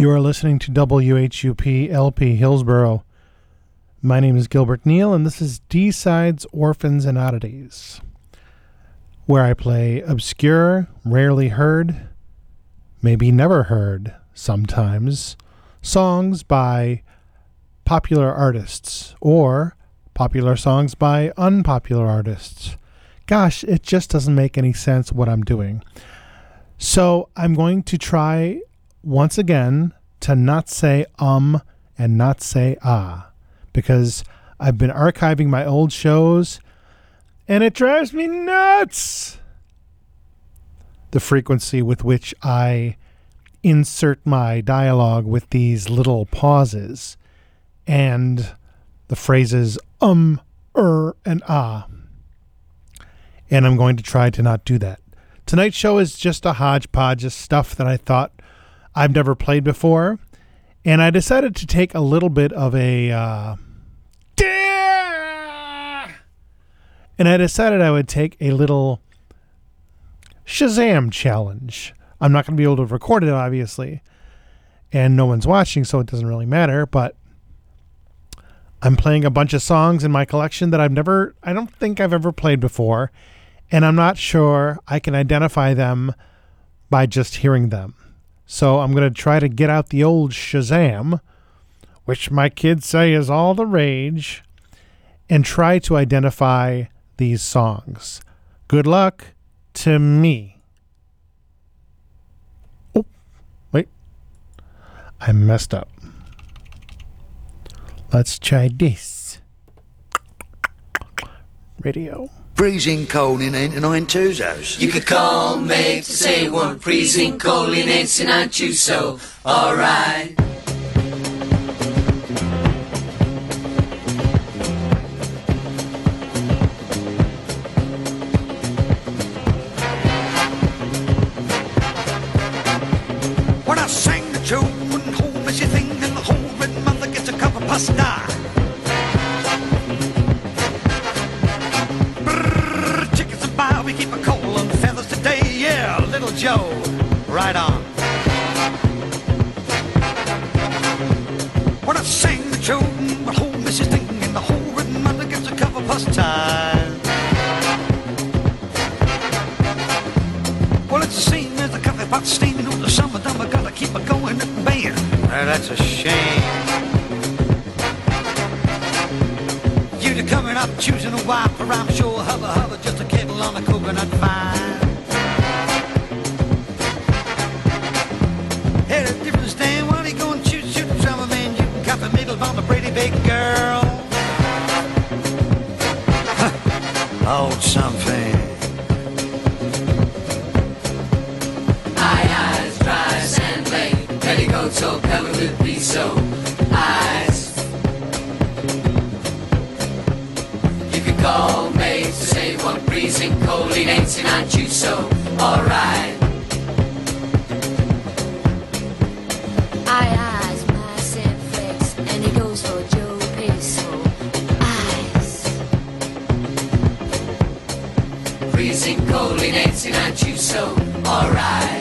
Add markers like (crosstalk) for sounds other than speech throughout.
You are listening to WHUP LP Hillsboro. My name is Gilbert Neal, and this is D Sides, Orphans, and Oddities, where I play obscure, rarely heard, maybe never heard, sometimes, songs by popular artists or popular songs by unpopular artists. Gosh, it just doesn't make any sense what I'm doing. So I'm going to try once again to not say um and not say ah because I've been archiving my old shows and it drives me nuts. The frequency with which I insert my dialogue with these little pauses and the phrases um, er, and ah. And I'm going to try to not do that. Tonight's show is just a hodgepodge of stuff that I thought I've never played before, and I decided to take a little bit of a. Uh, and I decided I would take a little Shazam challenge. I'm not going to be able to record it, obviously, and no one's watching, so it doesn't really matter, but. I'm playing a bunch of songs in my collection that I've never, I don't think I've ever played before, and I'm not sure I can identify them by just hearing them. So I'm going to try to get out the old Shazam, which my kids say is all the rage, and try to identify these songs. Good luck to me. Oh, wait. I messed up. Let's try this. Radio freezing cold in 89 Tuzos. You could call me to say one freezing cold in 89 so alright. Joe. Right on. When I sing the tune, the whole missus thinking the whole rhythm mother gets a cover plus time. Well, it's the same as the coffee pot steaming on the summertime. I gotta keep it going and banging. Well, that's a shame. You're coming up choosing a wife, or I'm sure hubba hubba just a kibble on a coconut vine. Big girl. Hold something. eyes dry, sand play, petticoats all covered with pea Eyes. You could call me to say one freezing cold, it ain't and you so alright. Alright?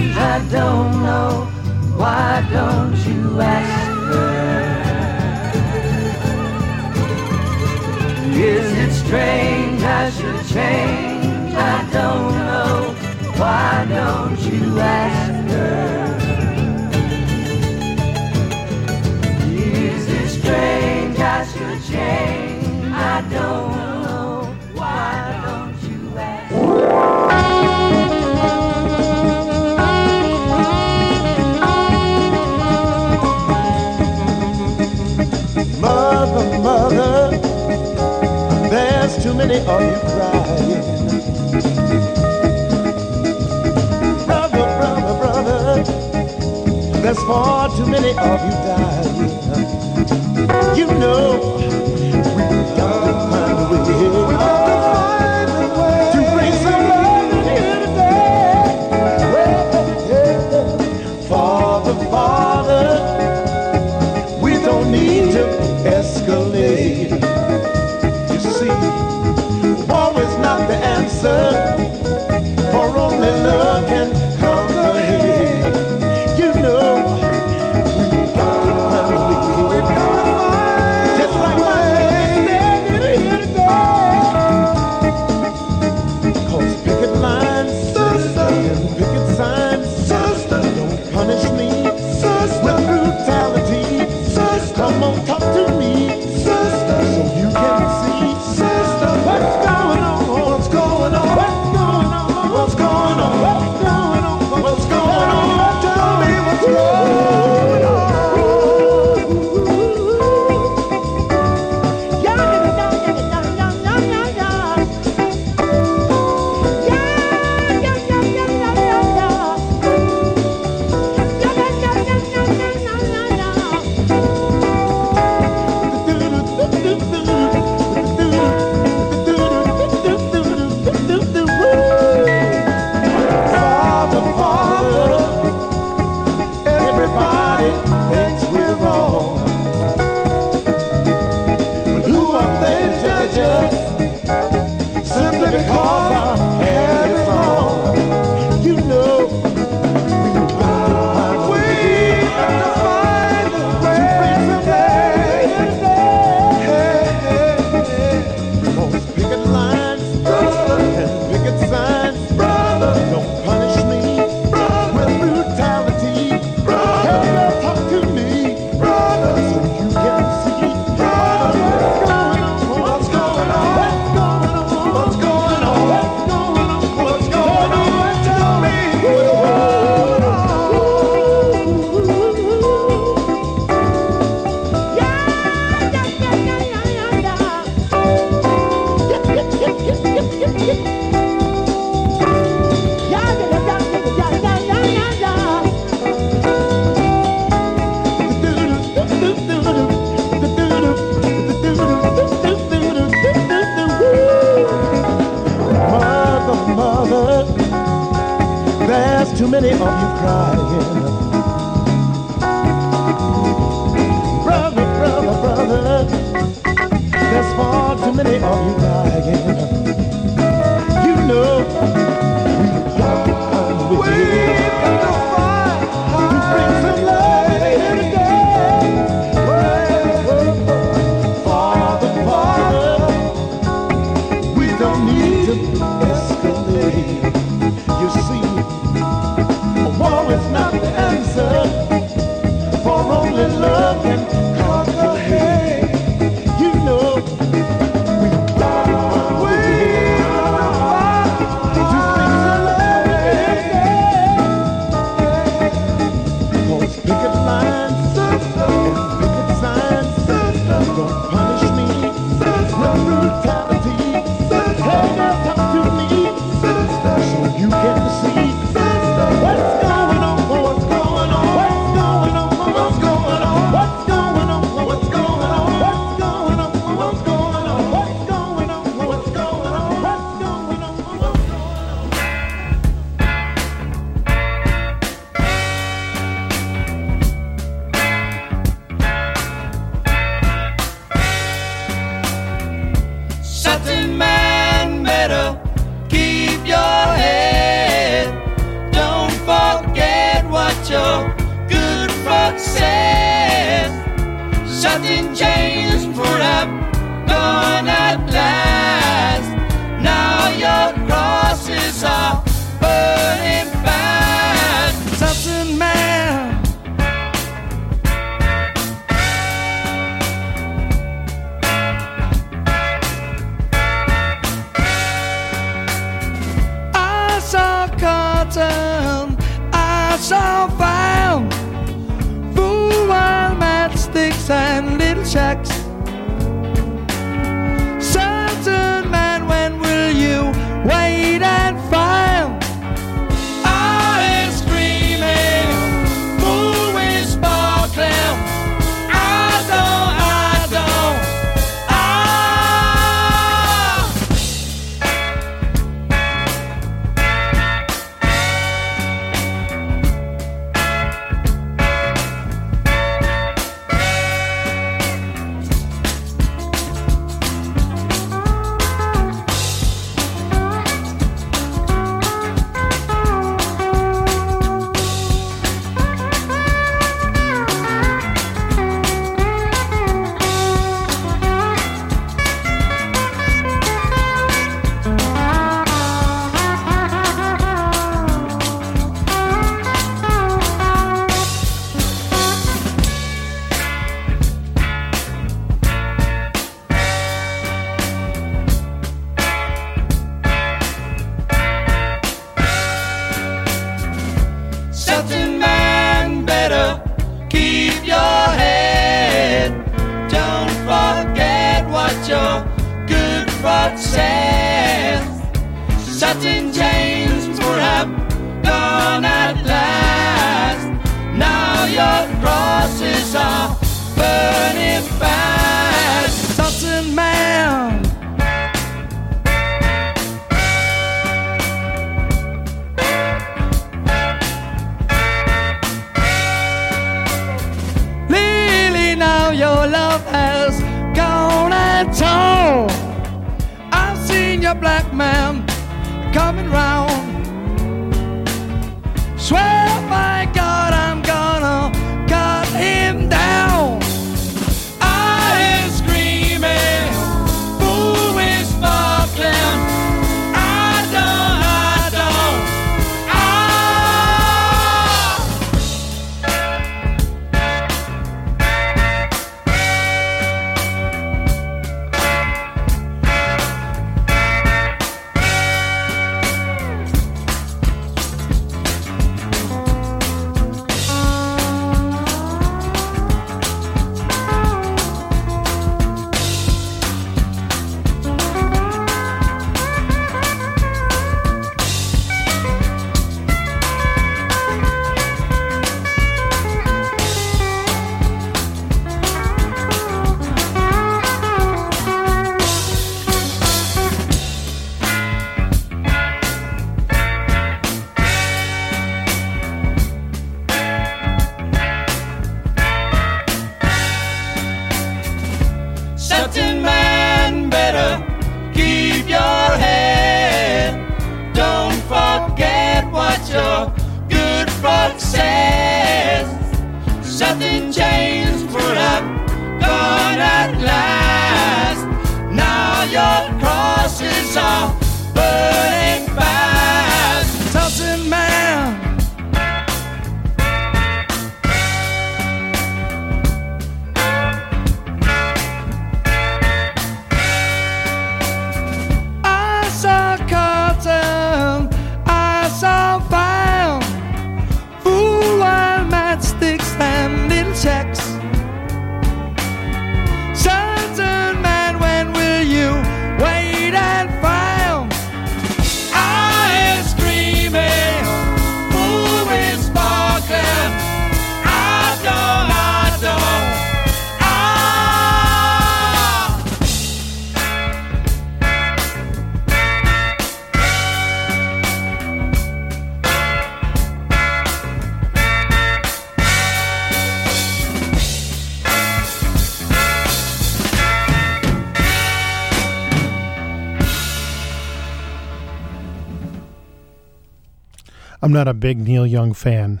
Not a big Neil Young fan,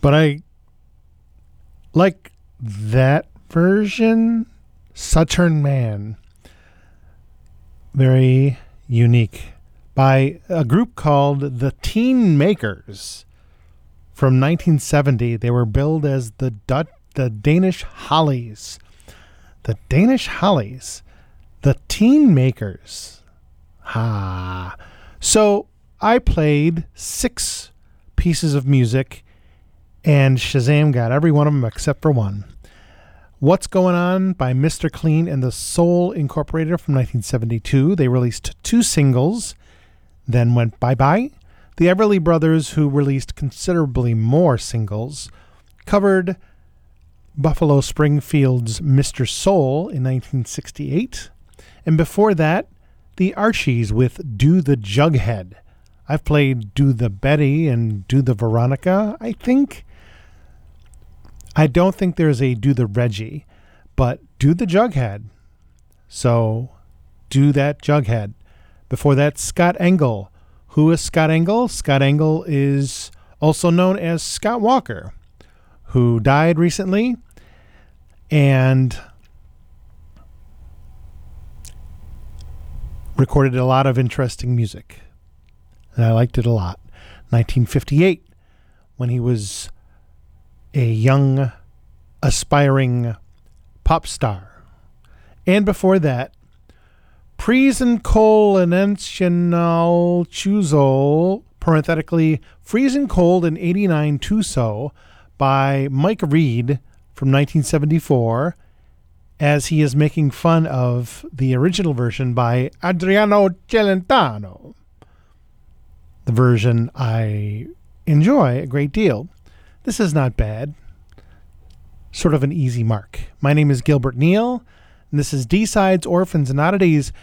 but I like that version. Saturn Man. Very unique by a group called the Teen Makers from 1970. They were billed as the Dut- the Danish Hollies. The Danish Hollies. The Teen Makers. Ha. So I played six pieces of music, and Shazam got every one of them except for one. What's Going On by Mr. Clean and the Soul Incorporated from 1972. They released two singles, then went bye bye. The Everly Brothers, who released considerably more singles, covered Buffalo Springfield's Mr. Soul in 1968. And before that, the Archies with Do the Jughead. I've played Do the Betty and Do the Veronica, I think. I don't think there's a Do the Reggie, but Do the Jughead. So, do that Jughead. Before that, Scott Engel. Who is Scott Engel? Scott Engel is also known as Scott Walker, who died recently and recorded a lot of interesting music. And I liked it a lot. 1958, when he was a young, aspiring pop star. And before that, Prisencolinensinainciusol, parenthetically, Freezing Cold in 89 Tuso by Mike Reed from 1974, as he is making fun of the original version by Adriano Celentano. The version I enjoy a great deal. This is not bad. Sort of an easy mark. My name is Gilbert Neal, and this is D-Sides, Orphans, and Oddities.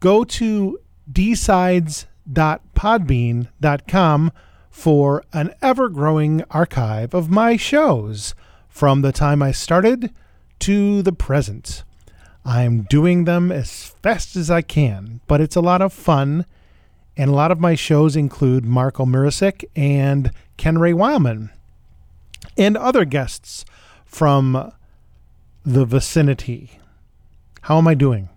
Go to dsides.podbean.com for an ever growing archive of my shows from the time I started to the present. I'm doing them as fast as I can, but it's a lot of fun. And a lot of my shows include Marco Mirasic and Ken Ray Wildman and other guests from the vicinity. How am I doing?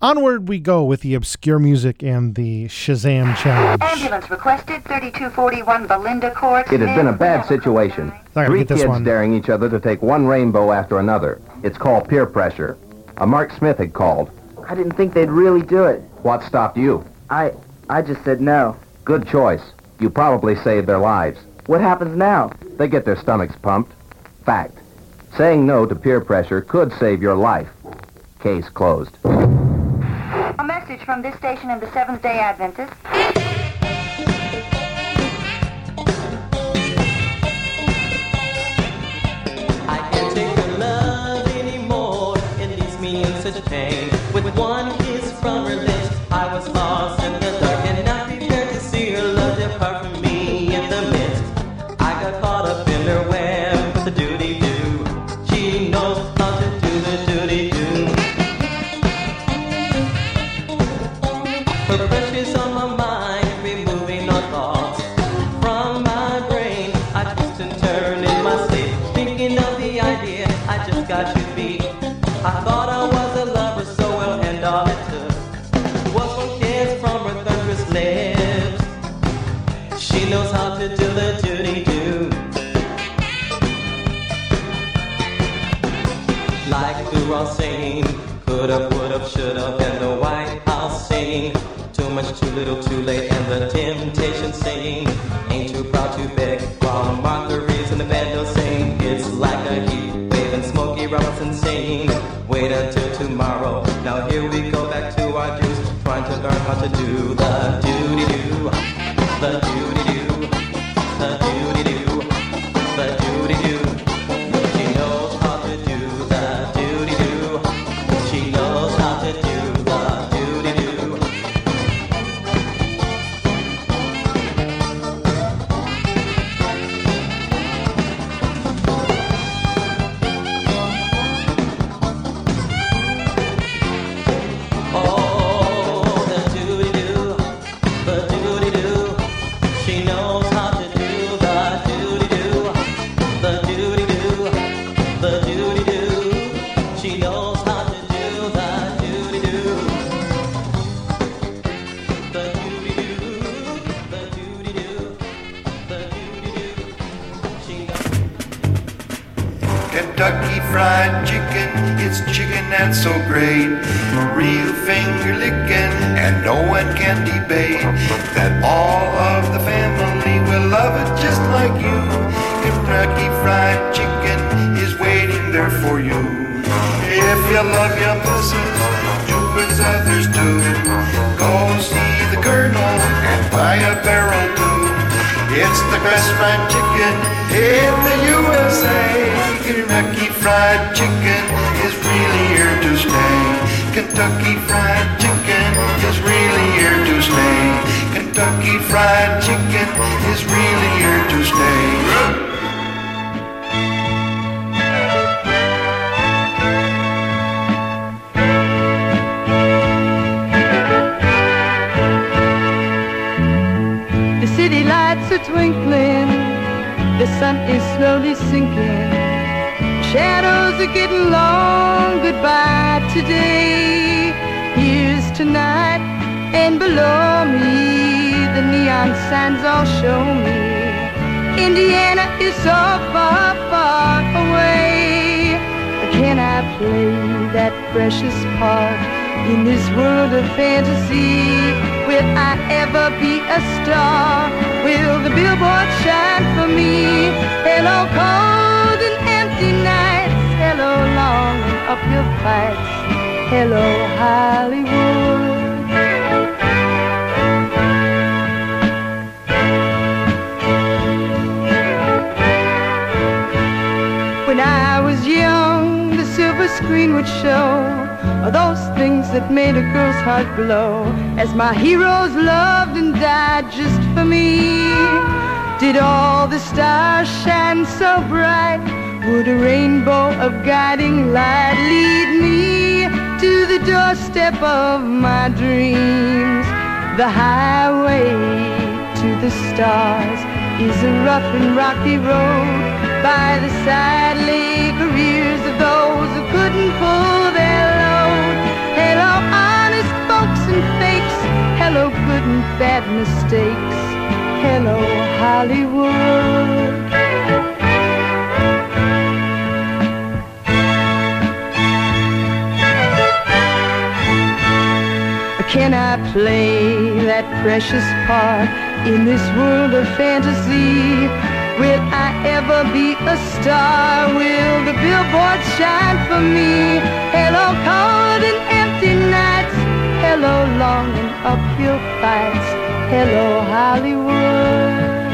Onward we go with the obscure music and the Shazam challenge. Ambulance requested, 3241 Belinda Court. It has been a bad situation. Three kids one. daring each other to take one rainbow after another. It's called peer pressure. A Mark Smith had called. I didn't think they'd really do it. What stopped you? I I just said no. Good choice. You probably saved their lives. What happens now? They get their stomachs pumped. Fact. Saying no to peer pressure could save your life. Case closed. A message from this station and the Seventh Day Adventist. I can't take your love anymore. It leaves me in such pain. And temptation saying, ain't too proud to beg, while Martha Reeves and the band are saying, it's like a heat wave, and Smokey Robinson saying, wait until tomorrow. Now here we go back to our dues, trying to learn how to do the duty do, the duty fried chicken in the USA. Kentucky Fried Chicken is really here to stay. Kentucky Fried Chicken is really here to stay. Kentucky Fried Chicken is really sun is slowly sinking. Shadows are getting long, goodbye today. Here's tonight, and below me, the neon signs all show me. Indiana is so far, far away. Can I play that precious part in this world of fantasy? Will I ever be a star? Will the billboard shine for me? Hello, cold and empty nights. Hello, long and uphill fights. Hello, Hollywood. When I was young, the silver screen would show those things that made a girl's heart glow. As my heroes loved and died just for me. Did all the stars shine so bright? Would a rainbow of guiding light lead me to the doorstep of my dreams? The highway to the stars is a rough and rocky road. By the side careers of those who couldn't pull Hello, good and bad mistakes. Hello, Hollywood. Can I play that precious part in this world of fantasy? Will I ever be a star? Will the billboard shine for me? Hello, cold and empty nights. Hello, long and your fights. Hello, Hollywood.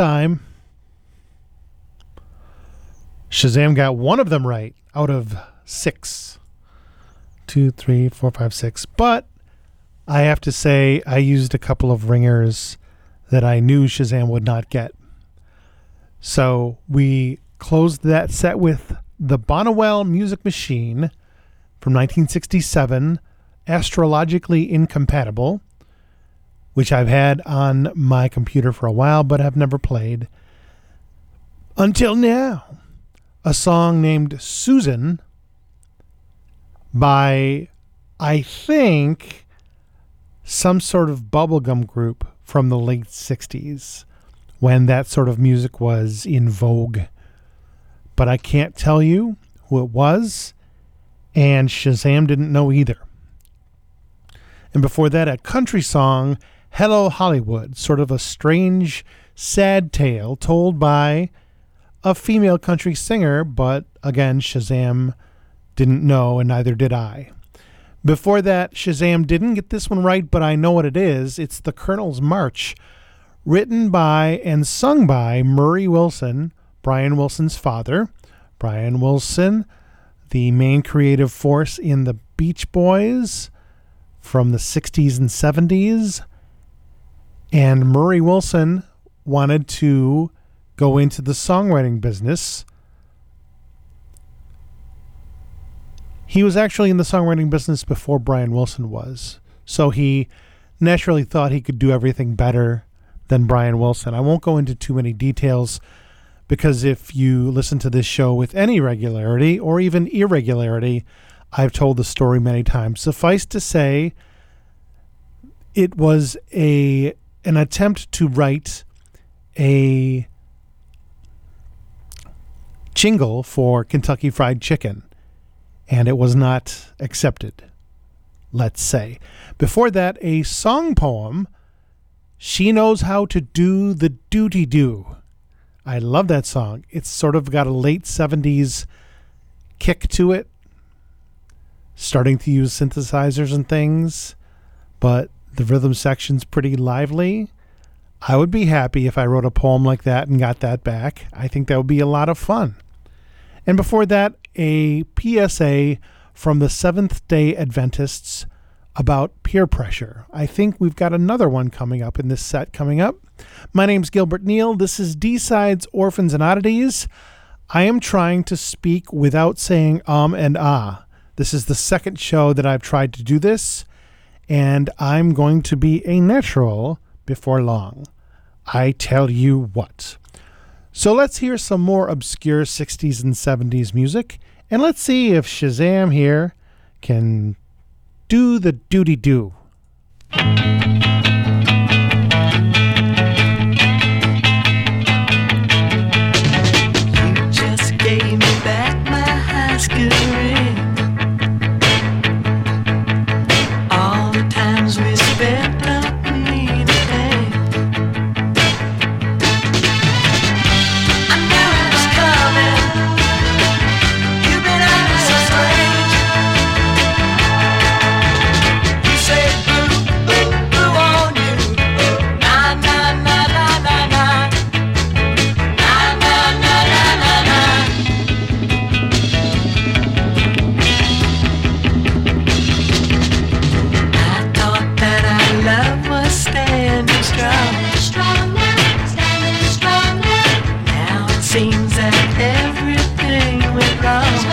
Time, Shazam got one of them right out of six. Two, three, four, five, six. But I have to say, I used a couple of ringers that I knew Shazam would not get. So we closed that set with the Bonniwell Music Machine from 1967, Astrologically Incompatible which I've had on my computer for a while but have never played until now. A song named Susan by, I think, some sort of bubblegum group from the late 60s when that sort of music was in vogue. But I can't tell you who it was, and Shazam didn't know either. And before that, a country song, Hello Hollywood, sort of a strange, sad tale told by a female country singer, but again, Shazam didn't know, and neither did I. Before that, Shazam didn't get this one right, but I know what it is. It's The Colonel's March, written by and sung by Murray Wilson, Brian Wilson's father. Brian Wilson, the main creative force in the Beach Boys from the 60s and 70s. And Murray Wilson wanted to go into the songwriting business. He was actually in the songwriting business before Brian Wilson was. So he naturally thought he could do everything better than Brian Wilson. I won't go into too many details because if you listen to this show with any regularity or even irregularity, I've told the story many times. Suffice to say, it was a an attempt to write a jingle for Kentucky Fried Chicken, and it was not accepted, let's say. Before that, a song poem, She Knows How to Do the Duty Do. I love that song. It's sort of got a late 70s kick to it, starting to use synthesizers and things, but the rhythm section's pretty lively. I would be happy if I wrote a poem like that and got that back. I think that would be a lot of fun. And before that, a PSA from the Seventh day Adventists about peer pressure. I think we've got another one coming up in this set coming up. My name's Gilbert Neal. This is D Sides Orphans and Oddities. I am trying to speak without saying um and ah. This is the second show that I've tried to do this, and I'm going to be a natural before long. I tell you what. So let's hear some more obscure 60s and 70s music, and let's see if Shazam here can do the duty do. Everything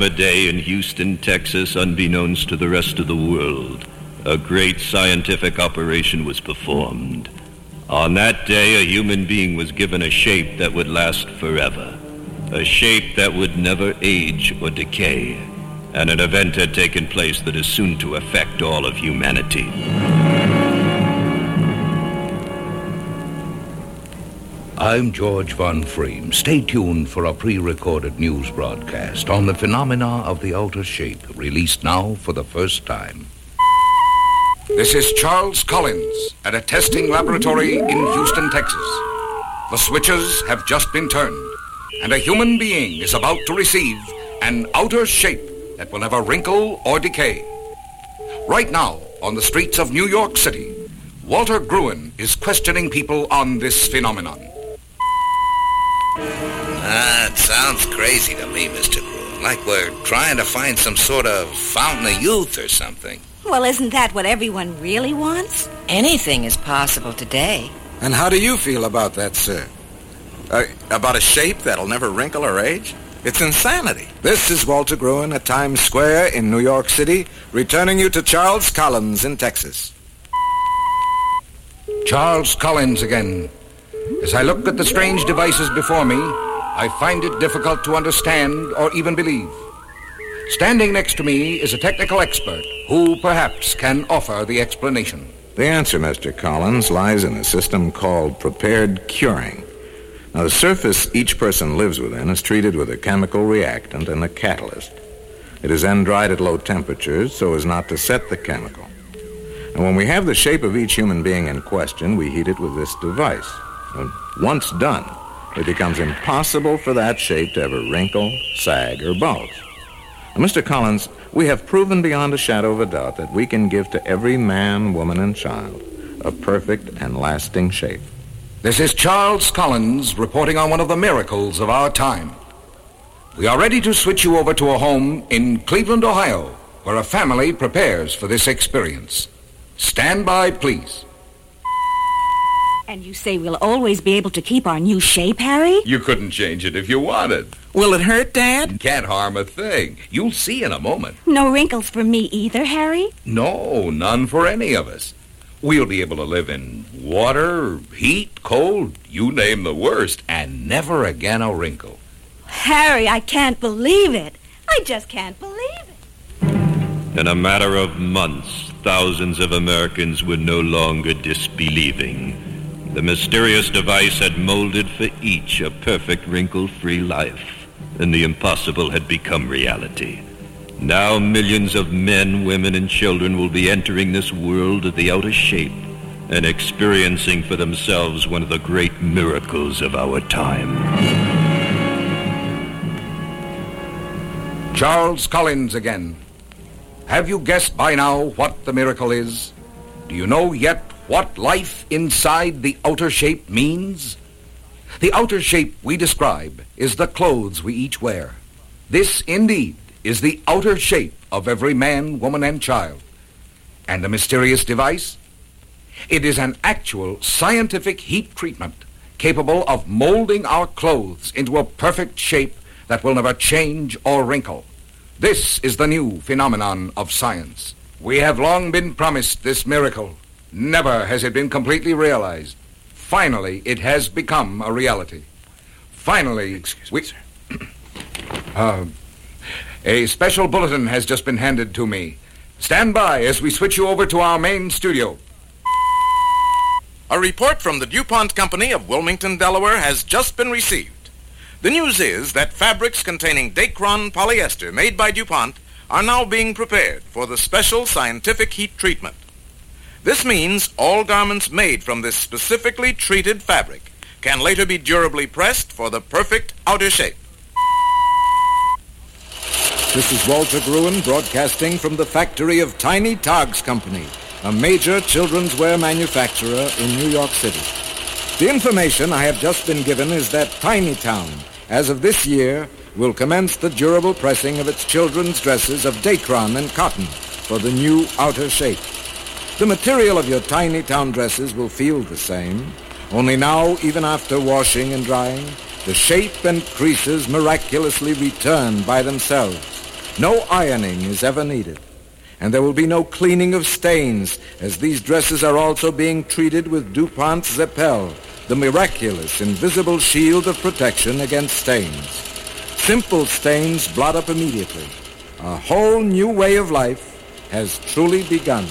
summer day in Houston, Texas, unbeknownst to the rest of the world, a great scientific operation was performed. On that day, a human being was given a shape that would last forever, a shape that would never age or decay, and an event had taken place that is soon to affect all of humanity. I'm George Von Freem. Stay tuned for a pre-recorded news broadcast on the phenomena of the outer shape, released now for the first time. This is Charles Collins at a testing laboratory in Houston, Texas. The switches have just been turned, and a human being is about to receive an outer shape that will never wrinkle or decay. Right now, on the streets of New York City, Walter Gruen is questioning people on this phenomenon. Ah, it sounds crazy to me, Mr. Gruen. Like we're trying to find some sort of fountain of youth or something. Well, isn't that what everyone really wants? Anything is possible today. And how do you feel about that, sir? Uh, about a shape that'll never wrinkle or age? It's insanity. This is Walter Gruen at Times Square in New York City, returning you to Charles Collins in Texas. Charles Collins again. As I look at the strange devices before me, I find it difficult to understand or even believe. Standing next to me is a technical expert who perhaps can offer the explanation. The answer, Mr. Collins, lies in a system called prepared curing. Now, the surface each person lives within is treated with a chemical reactant and a catalyst. It is then dried at low temperatures so as not to set the chemical. And when we have the shape of each human being in question, we heat it with this device. And once done, it becomes impossible for that shape to ever wrinkle, sag, or bulge. Now, Mr. Collins, we have proven beyond a shadow of a doubt that we can give to every man, woman, and child a perfect and lasting shape. This is Charles Collins reporting on one of the miracles of our time. We are ready to switch you over to a home in Cleveland, Ohio, where a family prepares for this experience. Stand by, please. And you say we'll always be able to keep our new shape, Harry? You couldn't change it if you wanted. Will it hurt, Dad? Can't harm a thing. You'll see in a moment. No wrinkles for me either, Harry? No, none for any of us. We'll be able to live in water, heat, cold, you name the worst, and never again a wrinkle. Harry, I can't believe it. I just can't believe it. In a matter of months, thousands of Americans were no longer disbelieving. The mysterious device had molded for each a perfect wrinkle-free life, and the impossible had become reality. Now millions of men, women, and children will be entering this world of the outer shape and experiencing for themselves one of the great miracles of our time. Charles Collins again. Have you guessed by now what the miracle is? Do you know yet what life inside the outer shape means? The outer shape we describe is the clothes we each wear. This, indeed, is the outer shape of every man, woman, and child. And the mysterious device? It is an actual scientific heat treatment capable of molding our clothes into a perfect shape that will never change or wrinkle. This is the new phenomenon of science. We have long been promised this miracle. Never has it been completely realized. Finally, it has become a reality. Finally, Excuse we... Me, (clears throat) uh, a special bulletin has just been handed to me. Stand by as we switch you over to our main studio. A report from the DuPont Company of Wilmington, Delaware has just been received. The news is that fabrics containing Dacron polyester made by DuPont are now being prepared for the special scientific heat treatment. This means all garments made from this specifically treated fabric can later be durably pressed for the perfect outer shape. This is Walter Gruen broadcasting from the factory of Tiny Togs Company, a major children's wear manufacturer in New York City. The information I have just been given is that Tiny Town, as of this year, will commence the durable pressing of its children's dresses of Dacron and cotton for the new outer shape. The material of your Tiny Town dresses will feel the same, only now, even after washing and drying, the shape and creases miraculously return by themselves. No ironing is ever needed. And there will be no cleaning of stains, as these dresses are also being treated with DuPont's Zepel, the miraculous invisible shield of protection against stains. Simple stains blot up immediately. A whole new way of life has truly begun.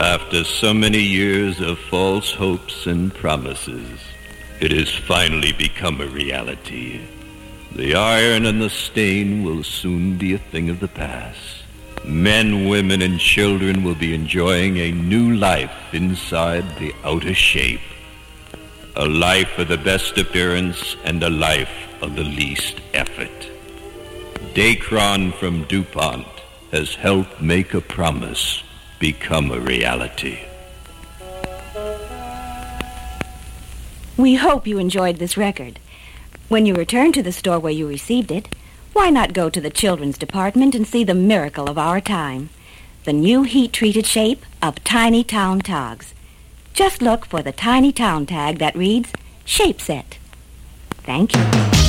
After so many years of false hopes and promises, it has finally become a reality. The iron and the stain will soon be a thing of the past. Men, women, and children will be enjoying a new life inside the outer shape. A life of the best appearance and a life of the least effort. Dacron from DuPont has helped make a promise become a reality. We hope you enjoyed this record. When you return to the store where you received it, why not go to the children's department and see the miracle of our time? The new heat-treated shape of Tiny Town Togs. Just look for the Tiny Town tag that reads Shape Set. Thank you.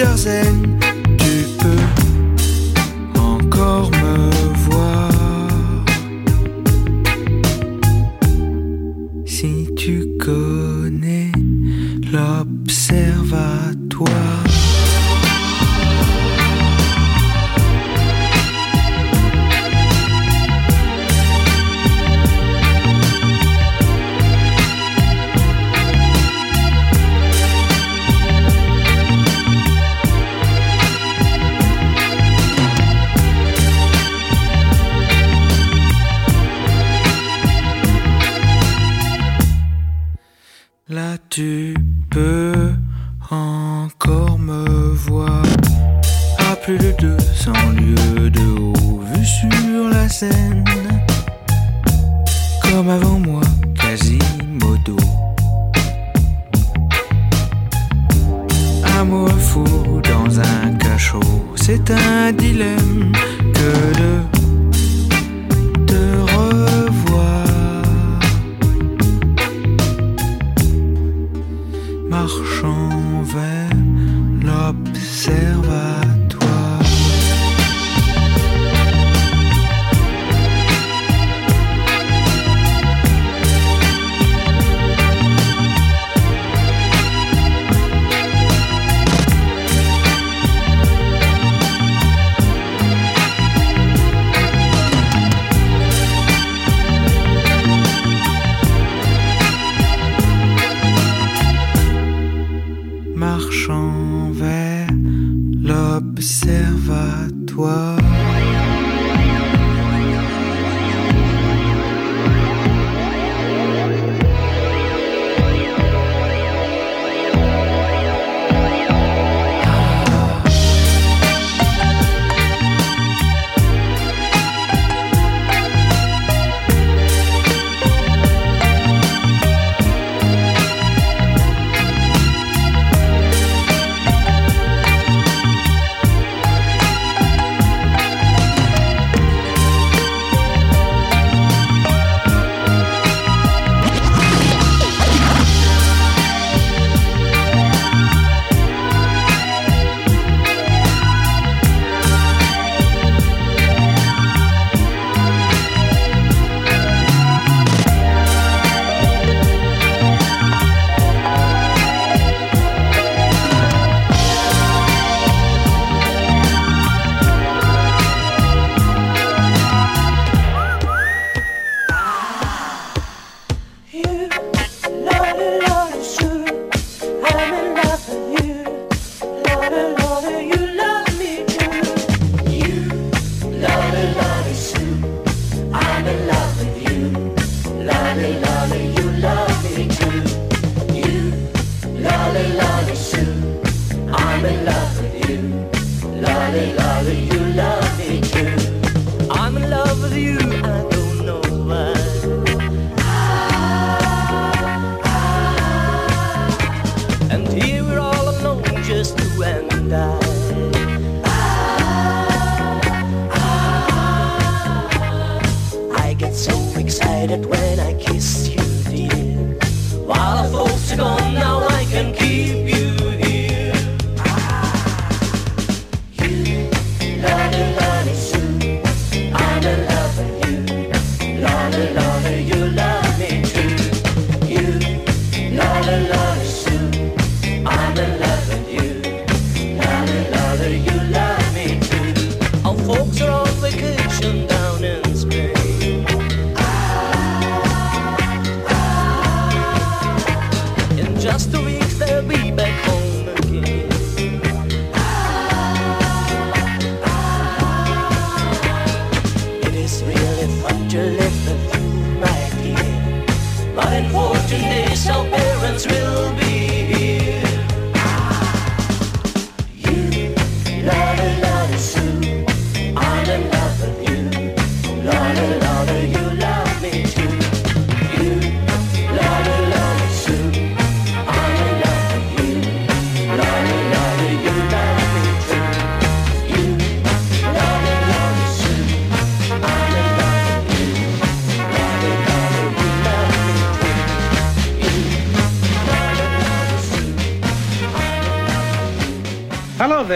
Wiedersehen,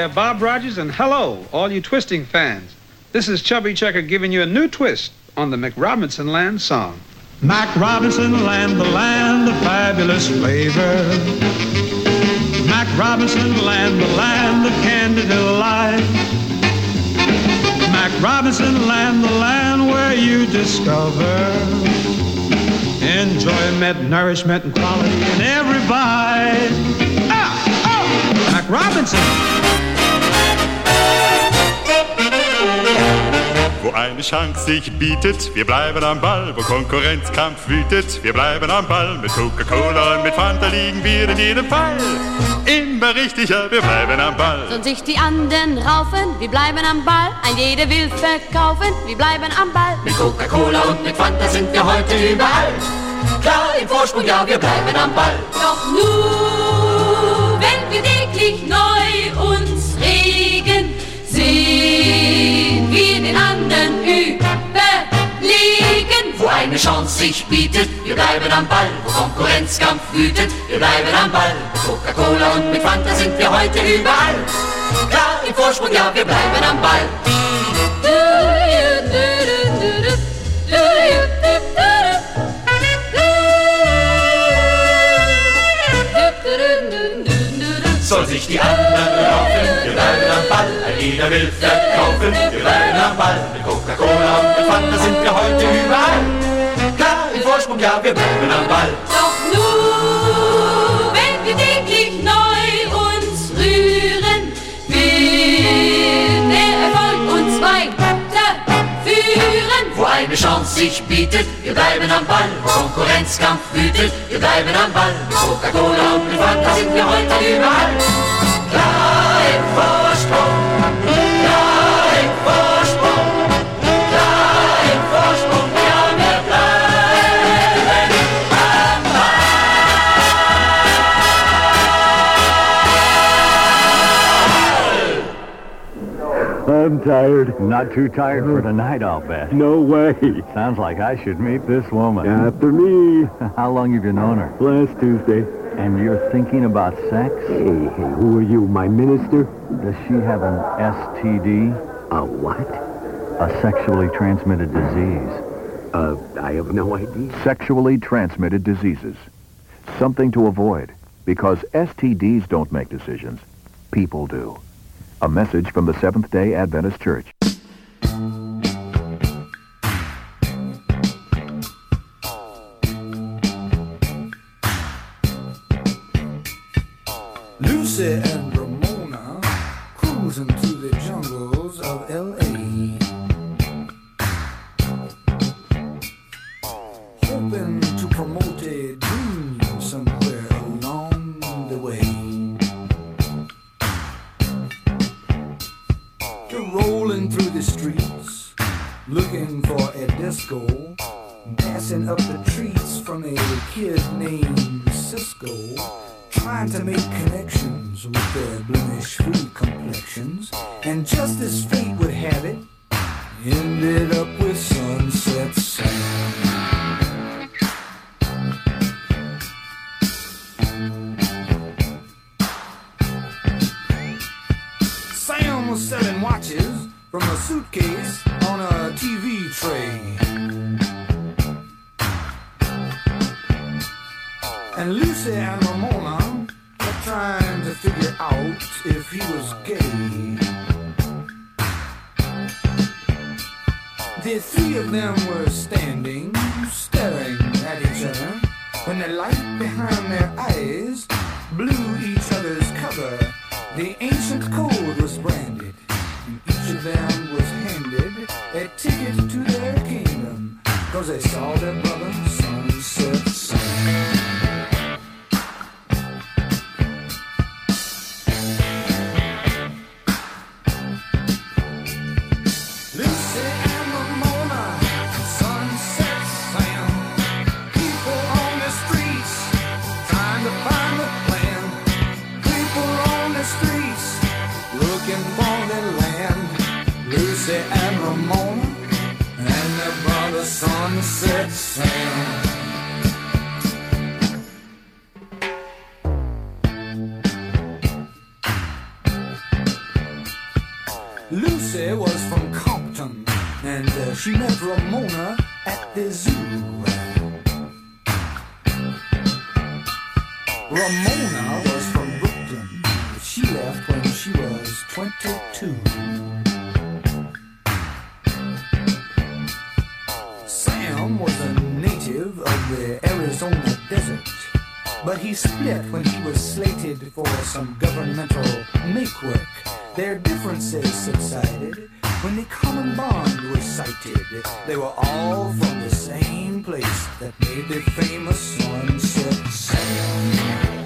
there, Bob Rogers, and hello, all you twisting fans. This is Chubby Checker giving you a new twist on the McRobinson Land song. Mac Robinson Land, the land of fabulous flavor. Mac Robinson Land, the land of candid delight. Mac Robinson Land, the land where you discover enjoyment, nourishment, and quality in every bite. Ah, oh, Mac Robinson. Eine Chance sich bietet. Wir bleiben am Ball, wo Konkurrenzkampf wütet. Wir bleiben am Ball, mit Coca-Cola und mit Fanta liegen wir in jedem Fall. Immer richtiger, wir bleiben am Ball. Sollen sich die anderen raufen, wir bleiben am Ball. Ein jeder will verkaufen, wir bleiben am Ball. Mit Coca-Cola und mit Fanta sind wir heute überall. Klar im Vorsprung, ja, wir bleiben am Ball. Doch nur, eine Chance sich bietet, wir bleiben am Ball. Wo Konkurrenzkampf wütet, wir bleiben am Ball. Mit Coca-Cola und mit Fanta sind wir heute überall. Klar im Vorsprung, ja, wir bleiben am Ball. Soll sich die anderen raufen, wir bleiben am Ball. Ein jeder will verkaufen, wir bleiben am Ball. Mit Coca-Cola und mit Fanta sind wir heute überall. Vorsprung, ja, wir bleiben am Ball. Doch nur, wenn wir täglich neu uns rühren, wird der Erfolg uns weiterführen. Wo eine Chance sich bietet, wir bleiben am Ball. Wo Konkurrenzkampf wütet, wir bleiben am Ball. Mit Coca-Cola und mit Fanta sind wir heute überall. Klar im Vorsprung, I'm tired. Not too tired for tonight, I'll bet. No way. Sounds like I should meet this woman. After me. (laughs) How long have you known her? Last Tuesday. And you're thinking about sex? Hey, hey, who are you, my minister? Does she have an STD? A what? A sexually transmitted disease. Uh, I have no idea. Sexually transmitted diseases. Something to avoid. Because STDs don't make decisions. People do. A message from the Seventh-day Adventist Church. Lucy native of the Arizona desert, but he split when he was slated for some governmental make work. Their differences subsided when the common bond was sighted. They were all from the same place that made the famous sunset sound.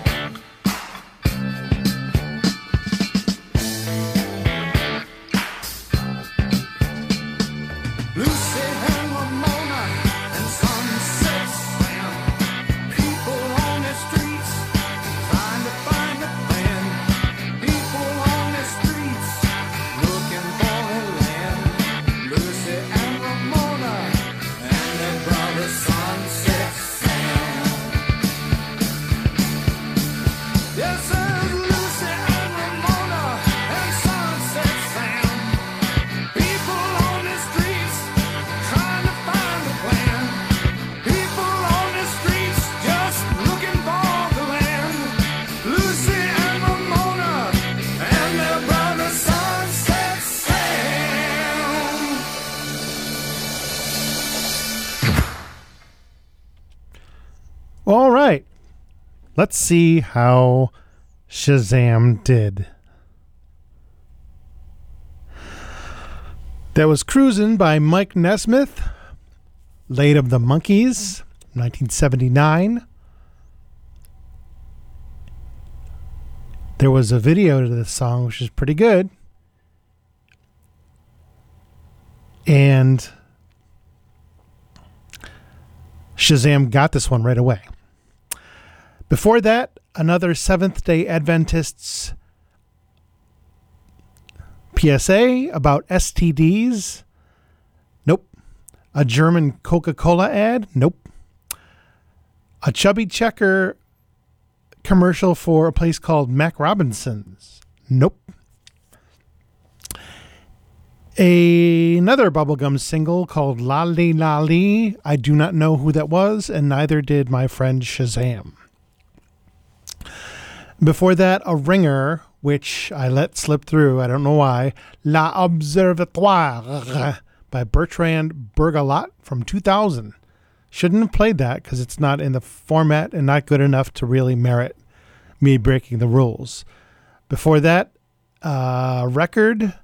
Let's see how Shazam did. That was Cruisin' by Mike Nesmith, Late of the Monkees, 1979. There was a video to this song, which is pretty good. And Shazam got this one right away. Before that, another Seventh day Adventists PSA about STDs. Nope. A German Coca Cola ad. Nope. A Chubby Checker commercial for a place called Mac Robinson's. Nope. A, another bubblegum single called Lolly Lolly. I do not know who that was, and neither did my friend Shazam. Before that, a ringer, which I let slip through. I don't know why. La Observatoire by Bertrand Burgalat from 2000. Shouldn't have played that because it's not in the format and not good enough to really merit me breaking the rules. Before that, a record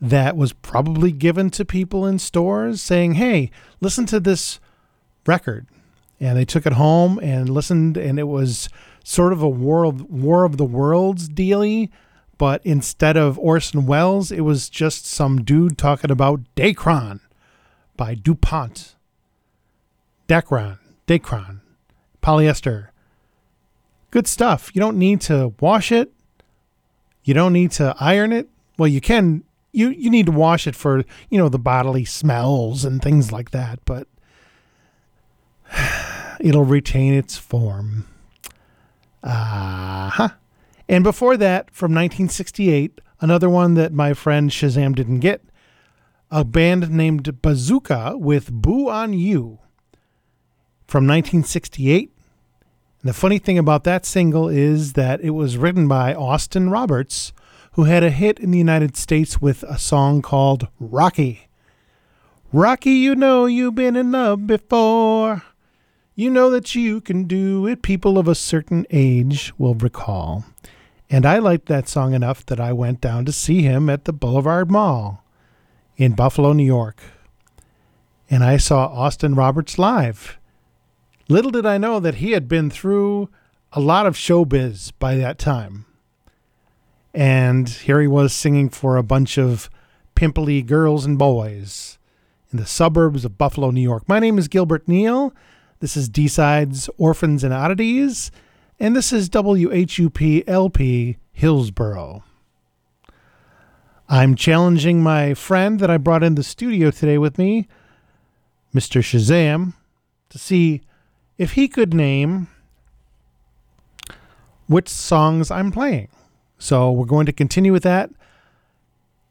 that was probably given to people in stores saying, hey, listen to this record. And they took it home and listened, and it was sort of a War of, War of the Worlds dealy, but instead of Orson Welles, it was just some dude talking about Dacron by DuPont. Dacron, Dacron, polyester. Good stuff. You don't need to wash it. You don't need to iron it. Well, you can. You you need to wash it for you know the bodily smells and things like that, but (sighs) it'll retain its form. Uh huh. And before that, from 1968, another one that my friend Shazam didn't get, a band named Bazooka with Boo on You from 1968. And the funny thing about that single is that it was written by Austin Roberts, who had a hit in the United States with a song called Rocky. Rocky, you know you've been in love before. You know that you can do it, people of a certain age will recall. And I liked that song enough that I went down to see him at the Boulevard Mall in Buffalo, New York. And I saw Austin Roberts live. Little did I know that he had been through a lot of showbiz by that time. And here he was singing for a bunch of pimply girls and boys in the suburbs of Buffalo, New York. My name is Gilbert Neal. This is D-Sides, Orphans and Oddities, and this is WHUP LP Hillsboro. I'm challenging my friend that I brought in the studio today with me, Mr. Shazam, to see if he could name which songs I'm playing. So we're going to continue with that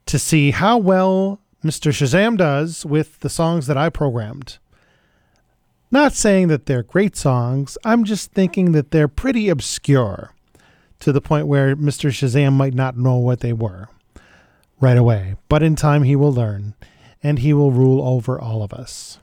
to see how well Mr. Shazam does with the songs that I programmed. Not saying that they're great songs, I'm just thinking that they're pretty obscure to the point where Mr. Shazam might not know what they were right away. But in time, he will learn and he will rule over all of us.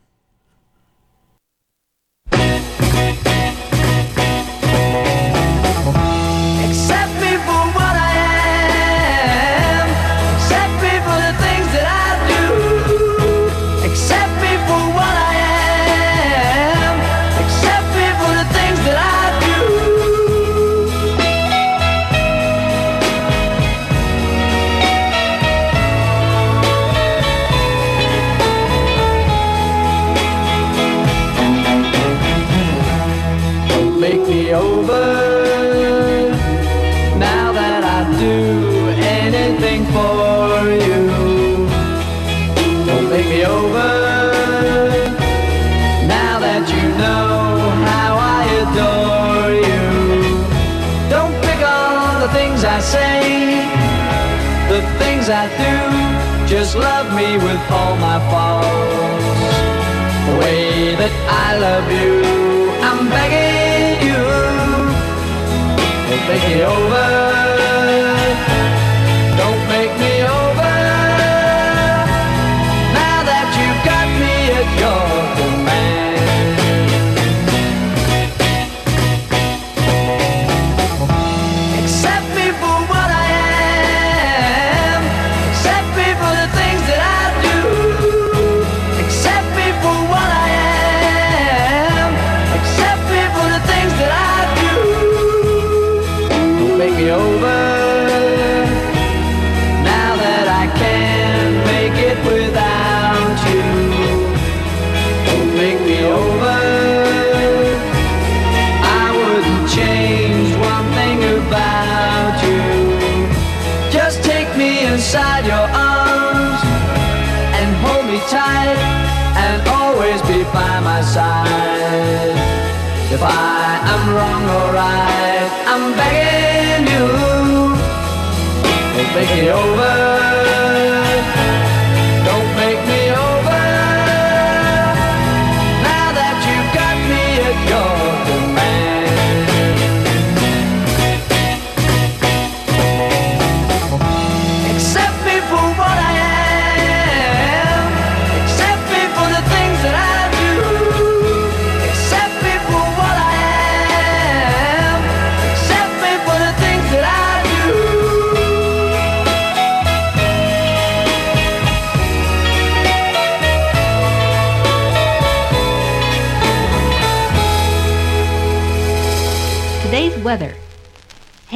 make it over.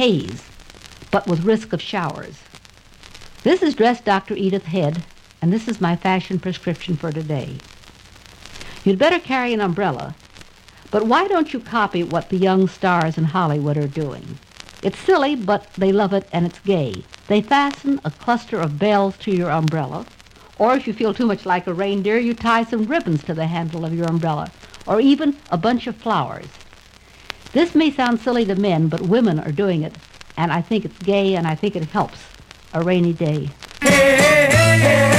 haze, but with risk of showers. This is Dress Dr. Edith Head, and this is my fashion prescription for today. You'd better carry an umbrella, but why don't you copy what the young stars in Hollywood are doing? It's silly, but they love it and it's gay. They fasten a cluster of bells to your umbrella, or if you feel too much like a reindeer, you tie some ribbons to the handle of your umbrella, or even a bunch of flowers. This may sound silly to men, but women are doing it, and I think it's gay, and I think it helps. A rainy day. Hey, hey, hey.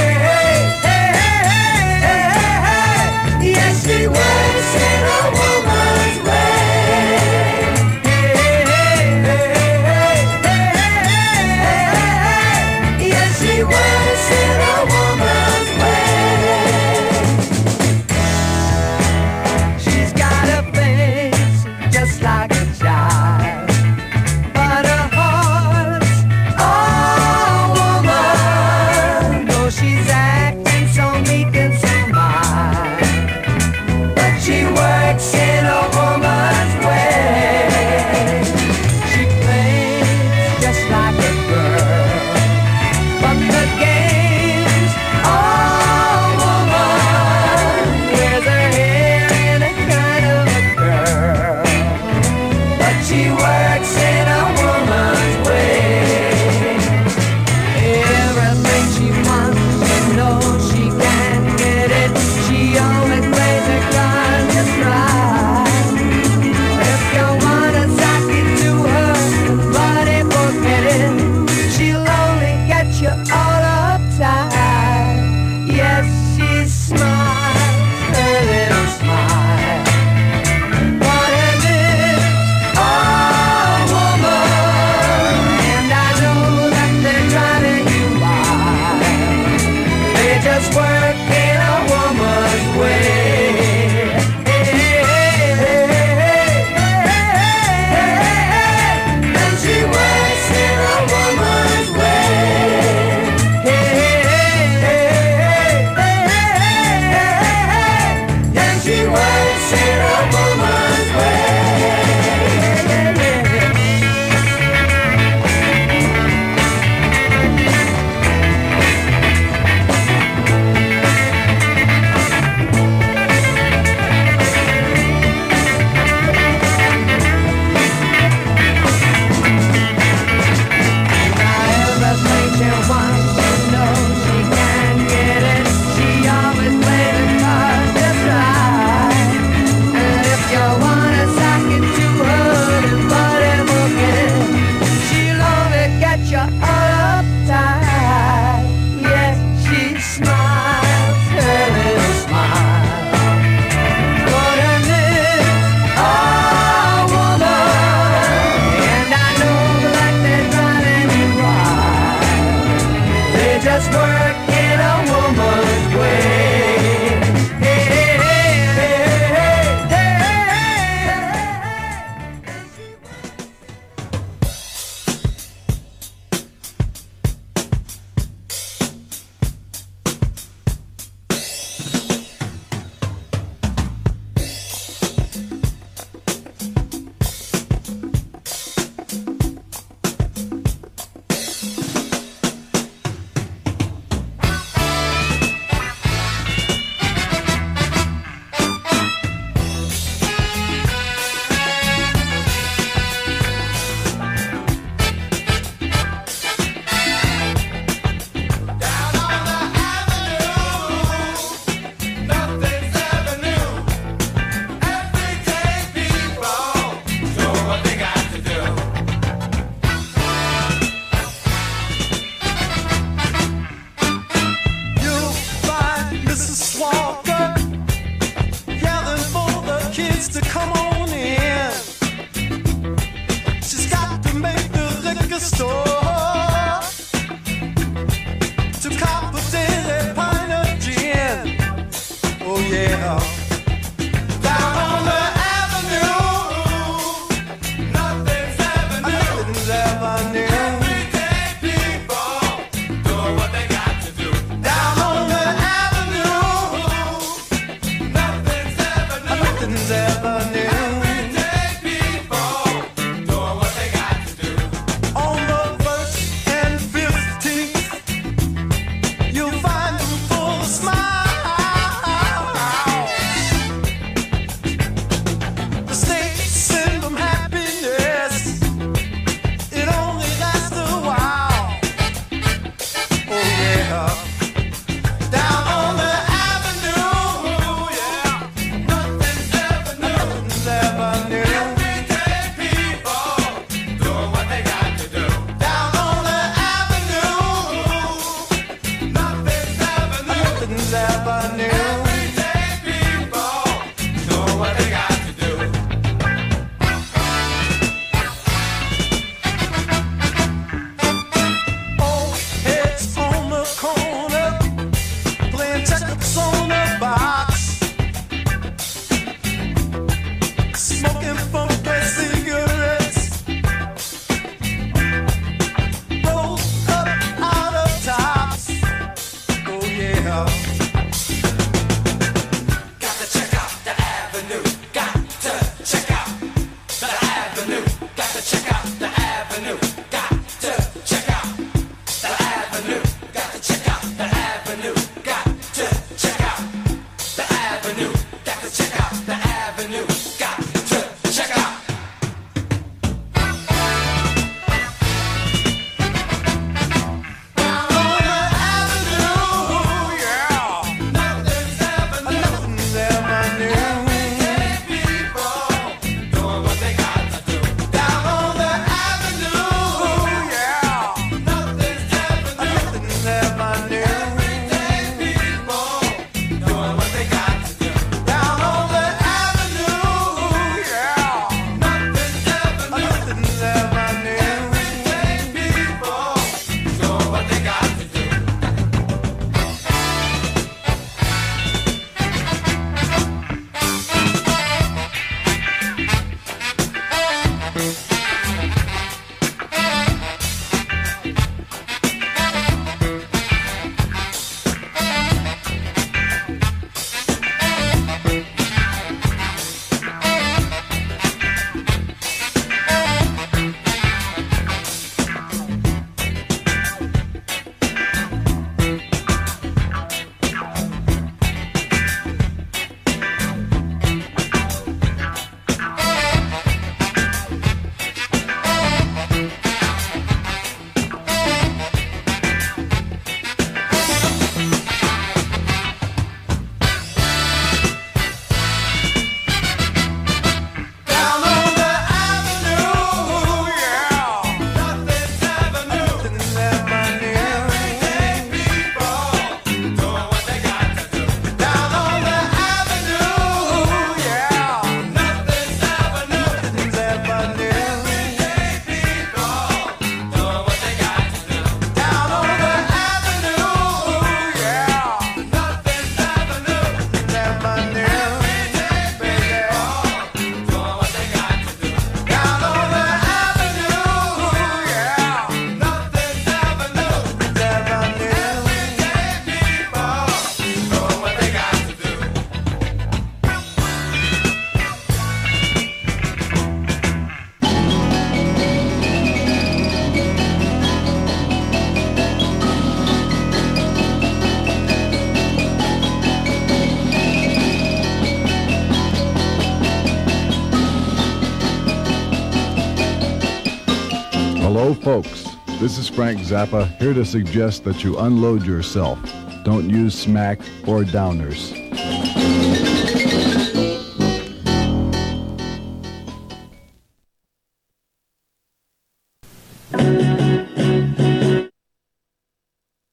This is Frank Zappa here to suggest that you unload yourself. Don't use smack or downers.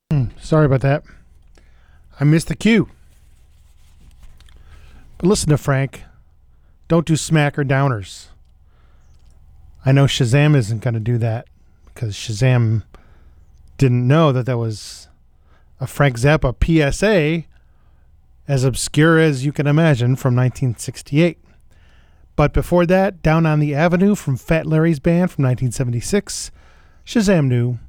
Hmm, sorry about that. I missed the cue. But listen to Frank. Don't do smack or downers. I know Shazam isn't going to do that because Shazam didn't know that that was a Frank Zappa PSA as obscure as you can imagine from 1968. But before that, Down on the Avenue from Fat Larry's Band from 1976, Shazam knew.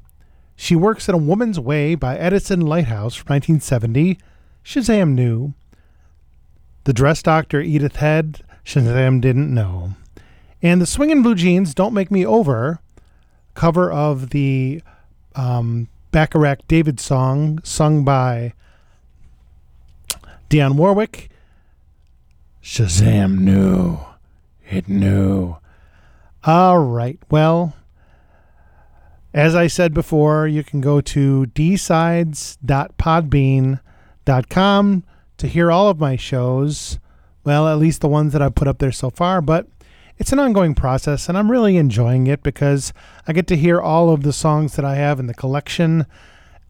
She Works in a Woman's Way by Edison Lighthouse from 1970, Shazam knew. The Dress Doctor Edith Head, Shazam didn't know. And the Swingin' Blue Jeans Don't Make Me Over, cover of the um, Bacharach David song sung by Dionne Warwick. Shazam knew. It knew. All right. Well, as I said before, you can go to dsides.podbean.com to hear all of my shows. Well, at least the ones that I've put up there so far, but it's an ongoing process and I'm really enjoying it because I get to hear all of the songs that I have in the collection,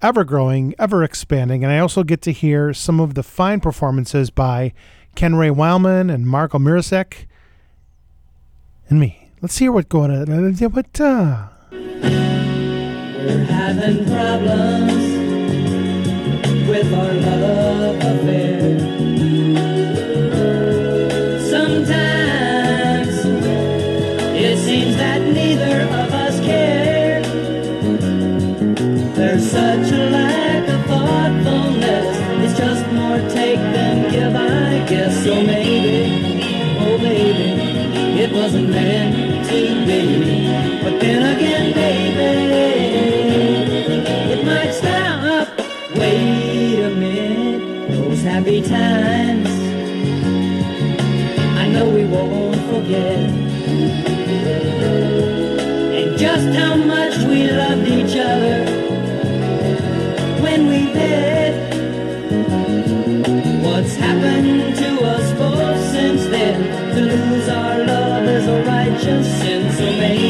ever growing, ever expanding, and I also get to hear some of the fine performances by Ken Ray Wildman and Marco Mirasek and me. Let's hear what's going on. What, uh, We're having problems with our love affair. Such a lack of thoughtfulness. It's just more take than give, I guess. So maybe, oh baby, it wasn't meant to be.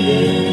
So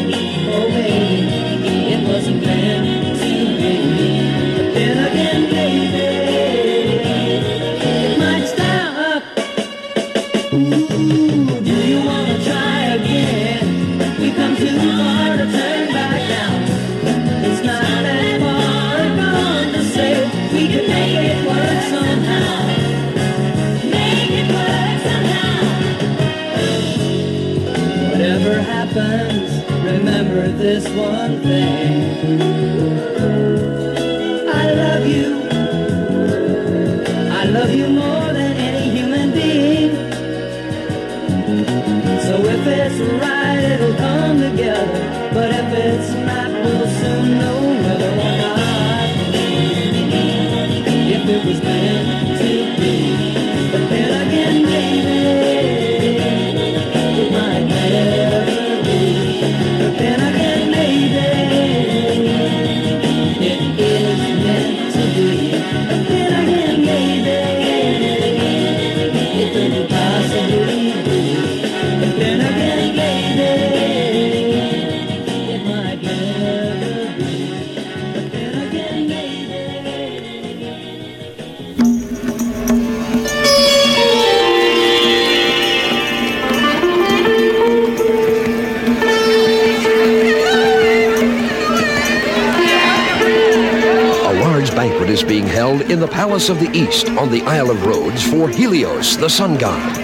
in the Palace of the East on the Isle of Rhodes for Helios, the sun god.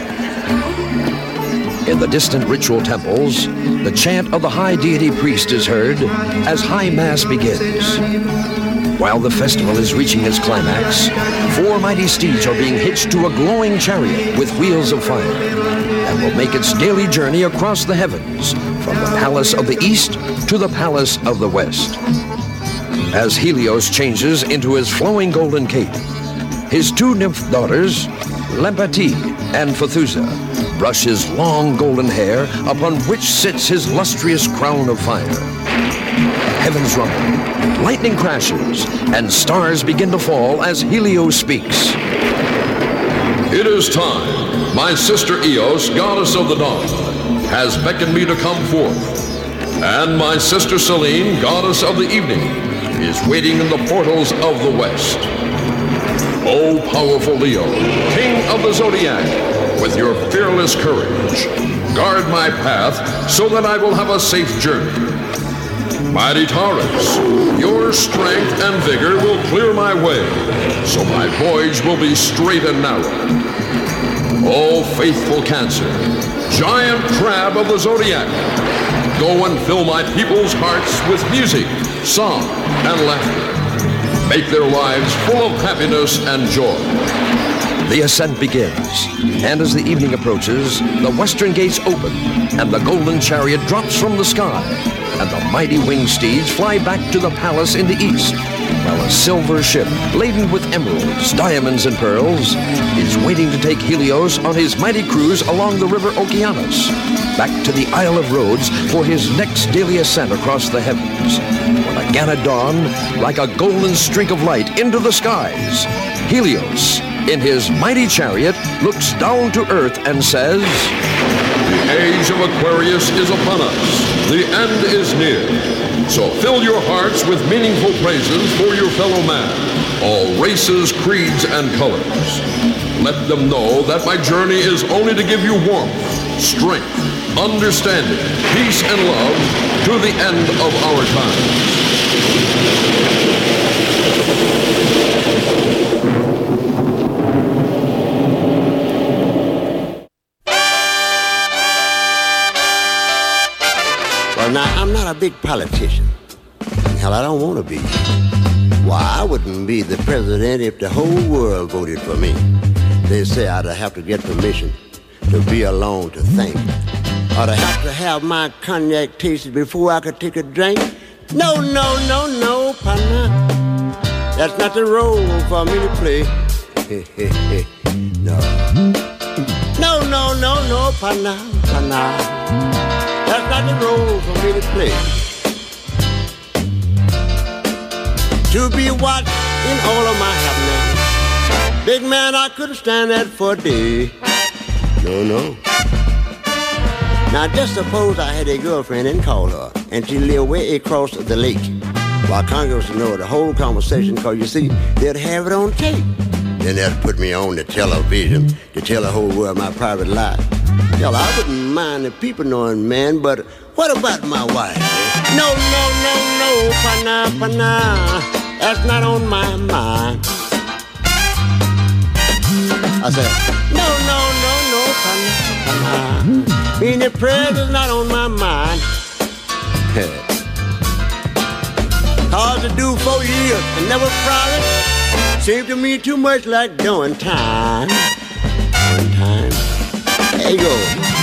In the distant ritual temples, the chant of the high deity priest is heard as high mass begins. While the festival is reaching its climax, four mighty steeds are being hitched to a glowing chariot with wheels of fire and will make its daily journey across the heavens from the Palace of the East to the Palace of the West. As Helios changes into his flowing golden cape, his two nymph daughters, Lampetia and Phaethusa, brush his long golden hair upon which sits his lustrous crown of fire. Heavens rumble, lightning crashes, and stars begin to fall as Helios speaks. It is time. My sister Eos, goddess of the dawn, has beckoned me to come forth. And my sister Selene, goddess of the evening, is waiting in the portals of the west. O powerful Leo, king of the zodiac, with your fearless courage. Guard my path so that I will have a safe journey. Mighty Taurus, your strength and vigor will clear my way, so my voyage will be straight and narrow. Oh, faithful Cancer, giant crab of the zodiac, go and fill my people's hearts with music, song, and laughter. Make their lives full of happiness and joy. The ascent begins, and as the evening approaches, the western gates open, and the golden chariot drops from the sky, and the mighty winged steeds fly back to the palace in the east, while a silver ship laden with emeralds, diamonds, and pearls is waiting to take Helios on his mighty cruise along the river Okeanos, back to the Isle of Rhodes for his next daily ascent across the heavens. When again at dawn, like a golden streak of light into the skies, Helios, in his mighty chariot, looks down to earth and says, The age of Aquarius is upon us. The end is near. So fill your hearts with meaningful praises for your fellow man, all races, creeds, and colors. Let them know that my journey is only to give you warmth, strength, understanding, peace, and love to the end of our time. Well, now, I'm not a big politician. Hell, I don't want to be. Why, I wouldn't be the president if the whole world voted for me. They say I'd have to get permission to be alone to think. I'd have to have my cognac tasted before I could take a drink. No, no, no, no, partner. That's not the role for me to play. (laughs) no. No, no, no, no, partner, partner. That's not the role for me to play. To be watched in all of my happenings. Big man, I couldn't stand that for a day. No, no. Now just suppose I had a girlfriend and called her, and she lived way across the lake. While Congress would know the whole conversation, cause you see, they'd have it on tape. Then they'd put me on the television to tell the whole world my private life. Hell, I wouldn't mind the people knowing, man, but what about my wife? eh? No, no, no, no, pana, pana. That's not on my mind. I said, no, no, no, no, pana, pana. Being the prayer is not on my mind. (laughs) Cause to do four years and never frolic seemed to me too much like doing time. Doing time. There you go.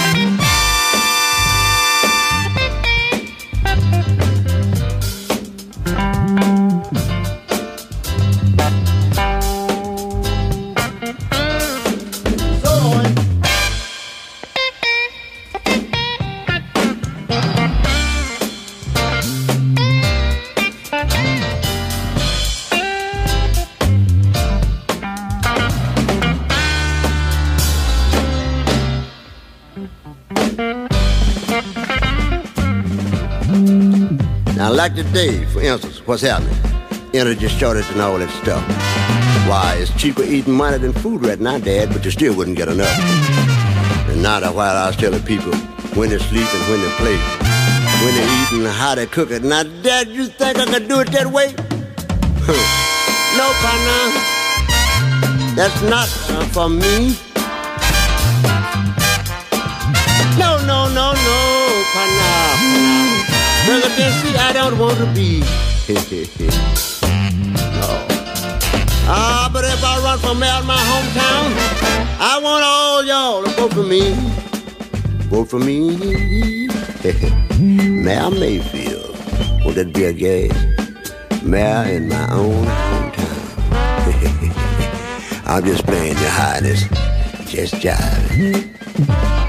Like today, for instance, what's happening? Energy shortage and all that stuff. Why, it's cheaper eating money than food right now, Dad, but you still wouldn't get enough. And now that while I was telling people when to sleep and when to play, when to eat and how to cook it. Now, Dad, you think I could do it that way? no, partner. That's not uh, for me. Presidency, I don't want to be. (laughs) no. Ah, but if I run for mayor in my hometown, I want all y'all to vote for me. Vote for me. (laughs) Mayor Mayfield. Would that be a gas? Mayor in my own hometown. (laughs) I'm just playing your highness. Just jiving.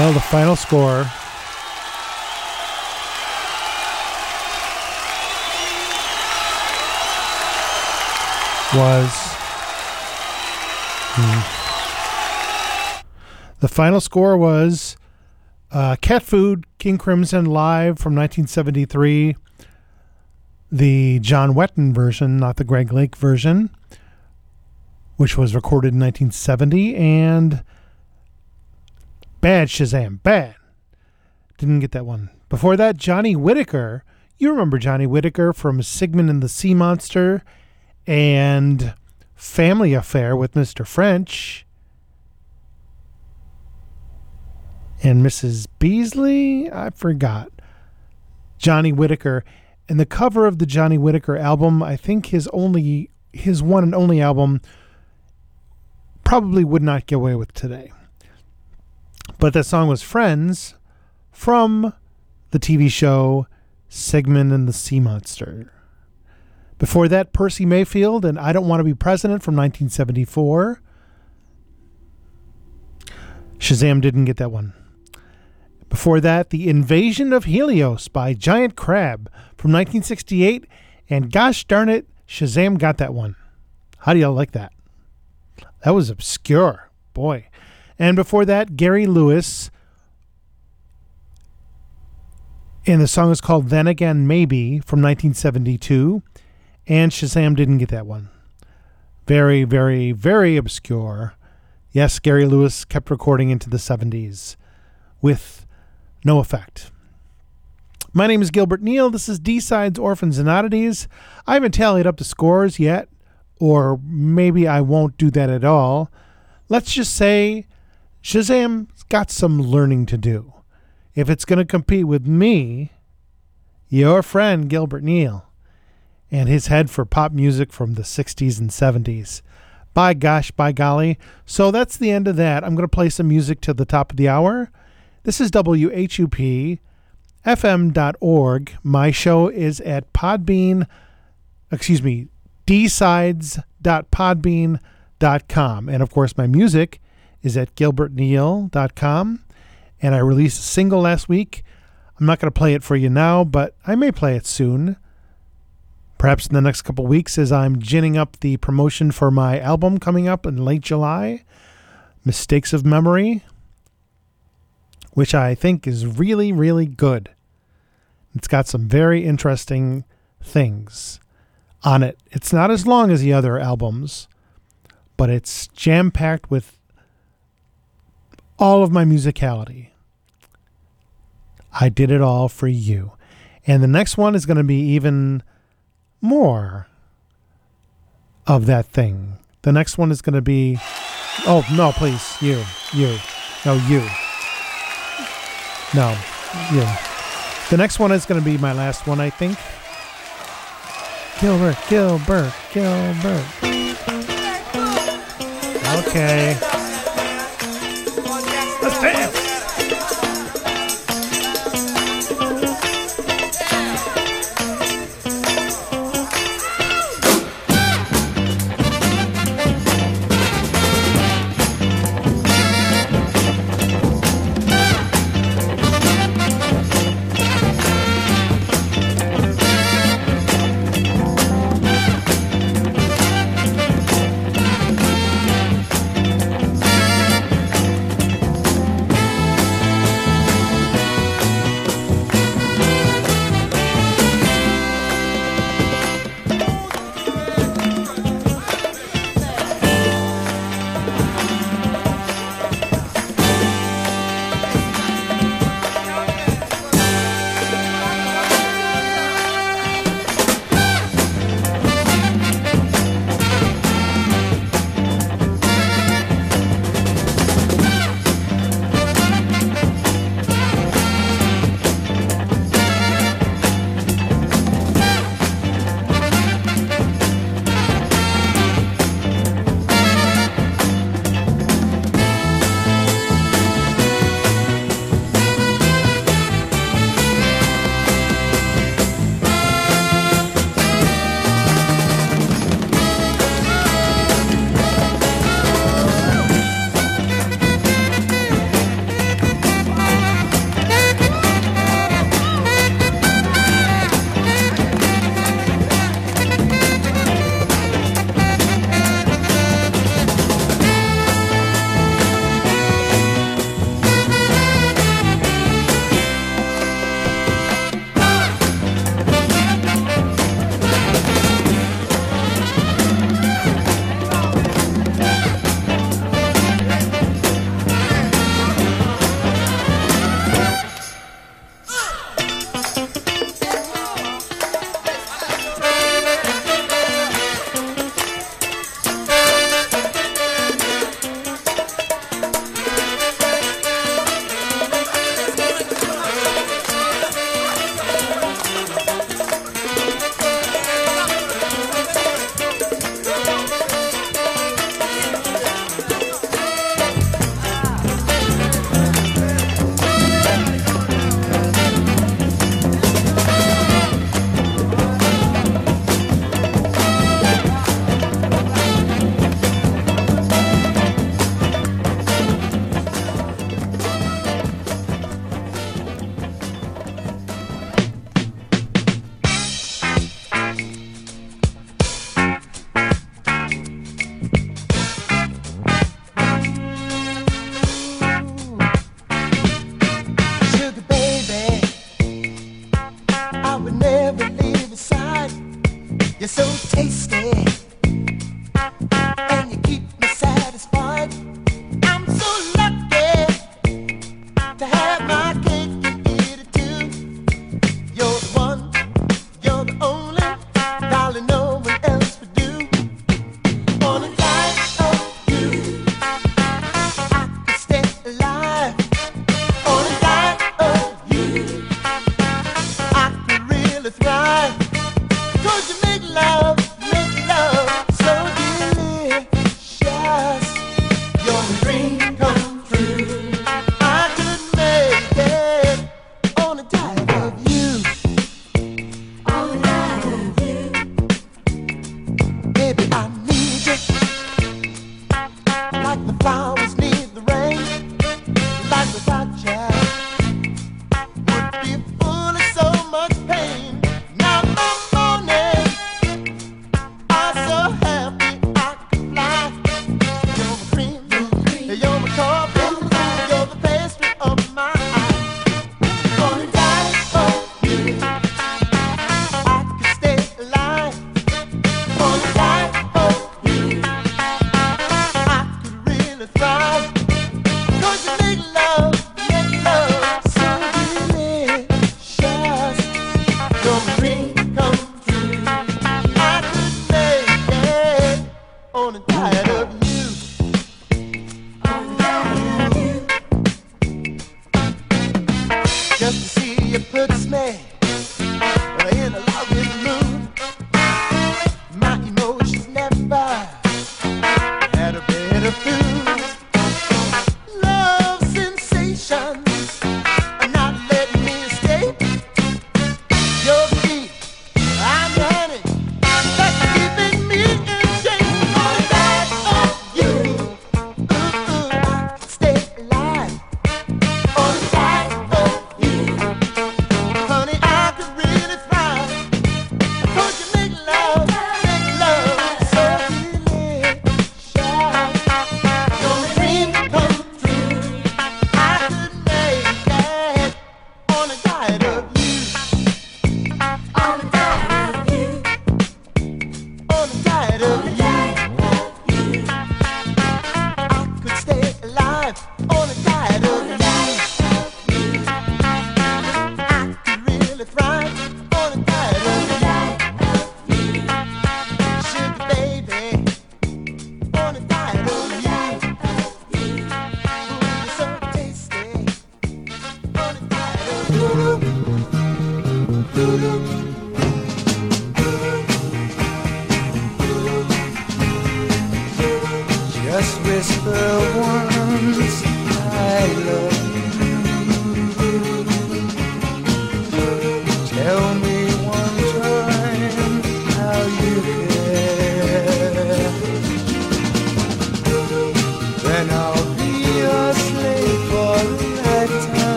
Well, the final score was. Hmm. The final score was uh, Cat Food, King Crimson Live from 1973. The John Wetton version, not the Greg Lake version, which was recorded in 1970. And Bad Shazam, bad. Didn't get that one. Before that, Johnny Whitaker. You remember Johnny Whitaker from Sigmund and the Sea Monster and Family Affair with Mr. French and Mrs. Beasley. I forgot. Johnny Whitaker. And the cover of the Johnny Whitaker album, I think his only his one and only album probably would not get away with today. But that song was Friends from the TV show Sigmund and the Sea Monster. Before that, Percy Mayfield and I Don't Want to Be President from 1974. Shazam didn't get that one. Before that, The Invasion of Helios by Giant Crab from 1968. And gosh darn it, Shazam got that one. How do y'all like that? That was obscure. Boy. And before that, Gary Lewis. And the song is called Then Again Maybe from 1972. And Shazam didn't get that one. Very, very, very obscure. Yes, Gary Lewis kept recording into the 70s with no effect. My name is Gilbert Neal. This is D Sides Orphans and Oddities. I haven't tallied up the scores yet, or maybe I won't do that at all. Let's just say Shazam's got some learning to do. If it's going to compete with me, your friend Gilbert Neal, and his head for pop music from the 60s and 70s. By gosh, by golly. So that's the end of that. I'm going to play some music to the top of the hour. This is WHUP, FM.org. My show is at Podbean, excuse me, dsides.podbean.com. And of course, my music is at gilbertneal.com. And I released a single last week. I'm not going to play it for you now, but I may play it soon. Perhaps in the next couple weeks as I'm ginning up the promotion for my album coming up in late July, Mistakes of Memory, which I think is really, really good. It's got some very interesting things on it. It's not as long as the other albums, but it's jam packed with all of my musicality. I did it all for you. And the next one is going to be even more of that thing. The next one is going to be. Oh, no, please. You. You. No, you. No, you. The next one is going to be my last one, I think. Gilbert, Gilbert, Gilbert. Okay. Let's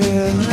greater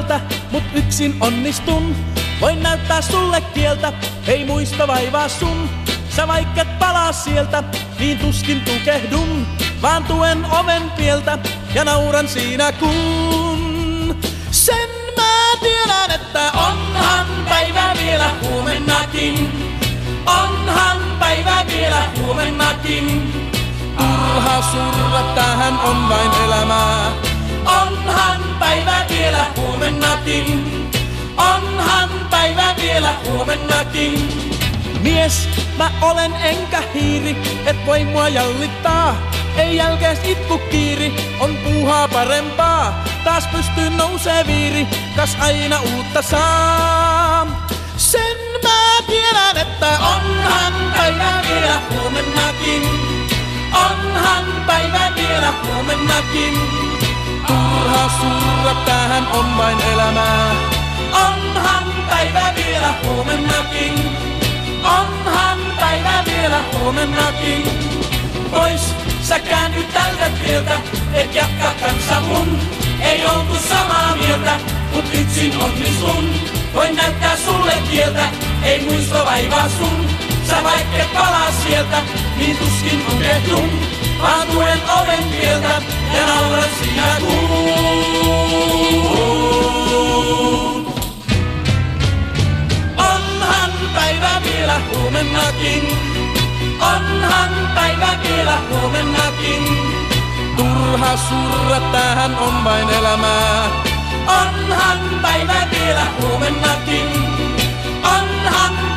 mieltä, mut yksin onnistun. Voin näyttää sulle kieltä, ei muista vaivaa sun. Sä vaikka palaa sieltä, niin tuskin tukehdun. Vaan tuen oven pieltä ja nauran siinä kun. Sen mä tiedän, että onhan päivä vielä huomennakin. Onhan päivä vielä huomennakin. Turha surra, tähän on vain elämää. Onhan päivä vielä huomennakin. Onhan päivä vielä huomennakin. Mies, mä olen enkä hiiri, et voi mua jallittaa. Ei jälkees itku kiiri, on puuhaa parempaa. Taas pystyy nousee viiri, kas aina uutta saa. Sen mä tiedän, että onhan päivä vielä huomennakin. Onhan päivä vielä huomennakin. Turha surra, tähän on vain elämää. Onhan päivä vielä huomennakin. Onhan päivä vielä huomennakin. Pois sä käännyt tältä tieltä, et jatka kanssa mun. Ei oltu samaa mieltä, mut yksin onnistun. Voin näyttää sulle kieltä, ei muisto vaivaa sun. Sä vaikka palaa sieltä, niin tuskin unehdun. Vaan tuen oven tieltä ja nauran sinä tuut. Onhan päivä vielä huomennakin. Onhan päivä vielä huomennakin. Turha surra, tähän on vain elämää. Onhan päivä vielä huomennakin.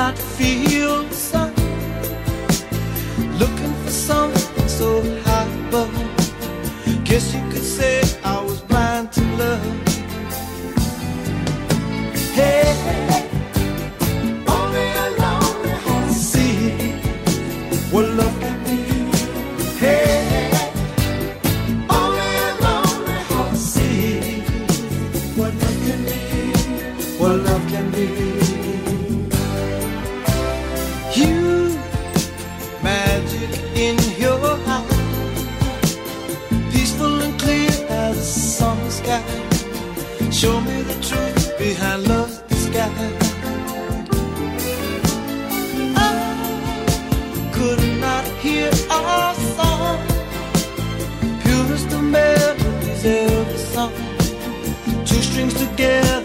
not feel sun, looking for something so high. Guess you could say I was truth behind love's disguise. could not hear our song. Purest of melodies ever sung. Two strings together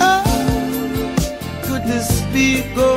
Oh, could this be gold?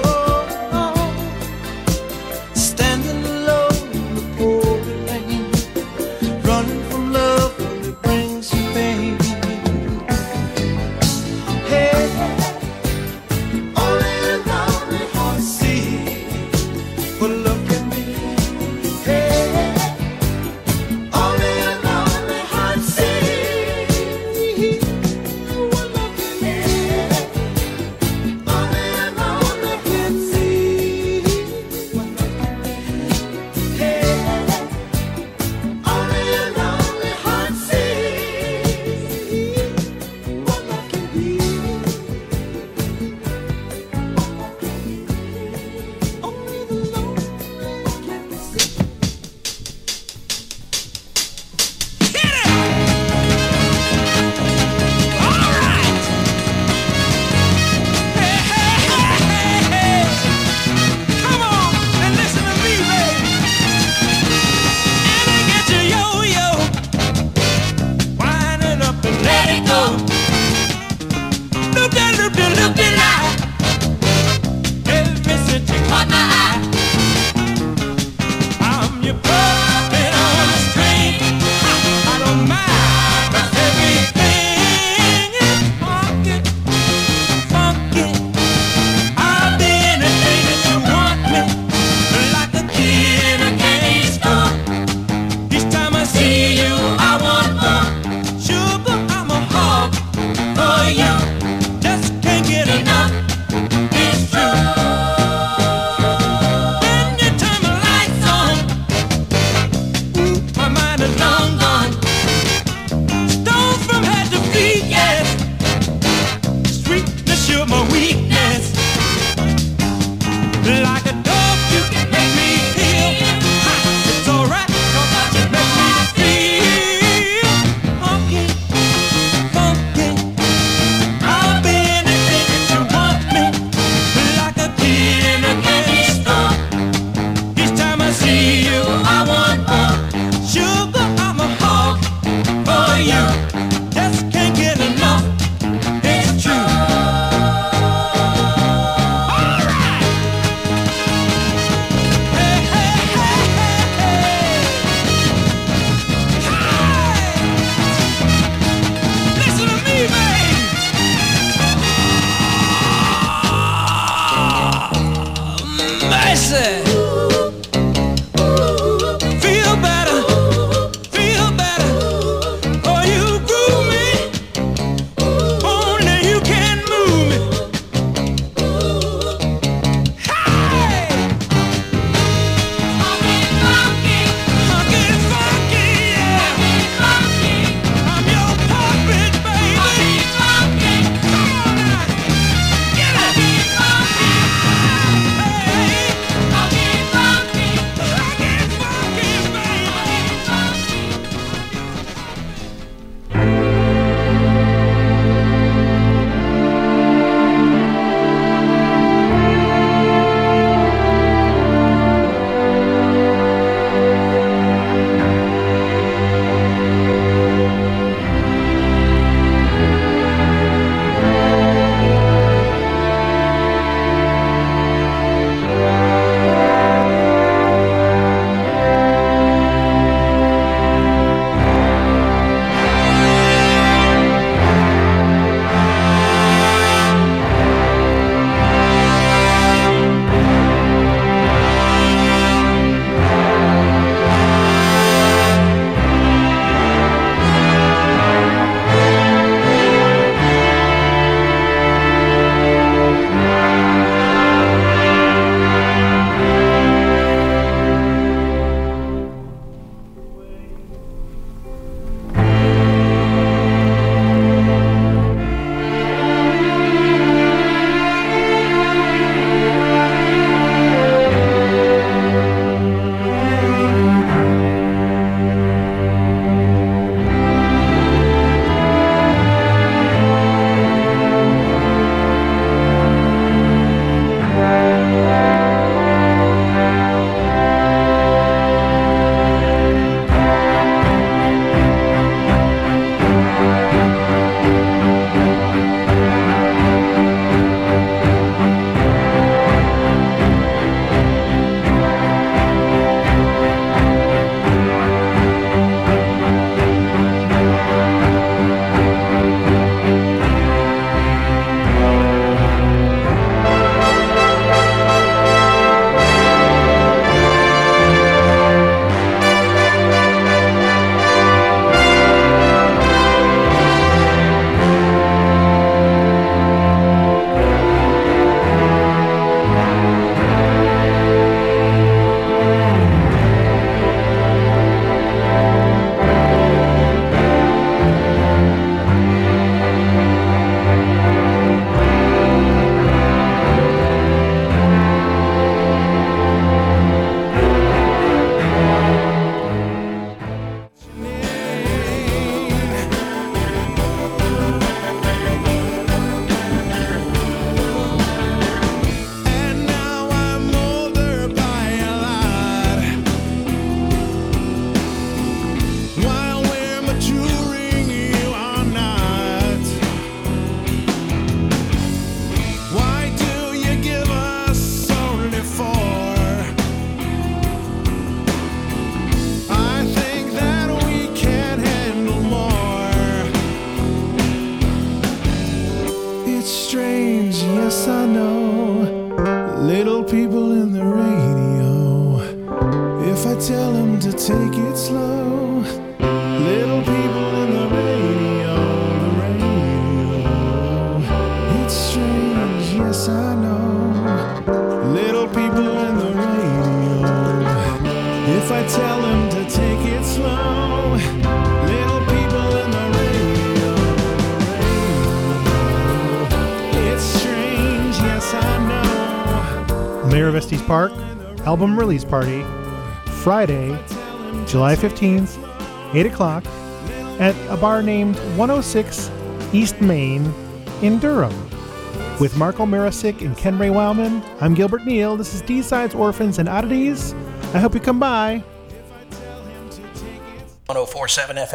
Party Friday, July 15th, 8 o'clock, at a bar named 106 East Main in Durham. With Marco Mirasic and Ken Ray Wildman, I'm Gilbert Neal. This is D-Sides, Orphans, and Oddities. I hope you come by. 1047 FM.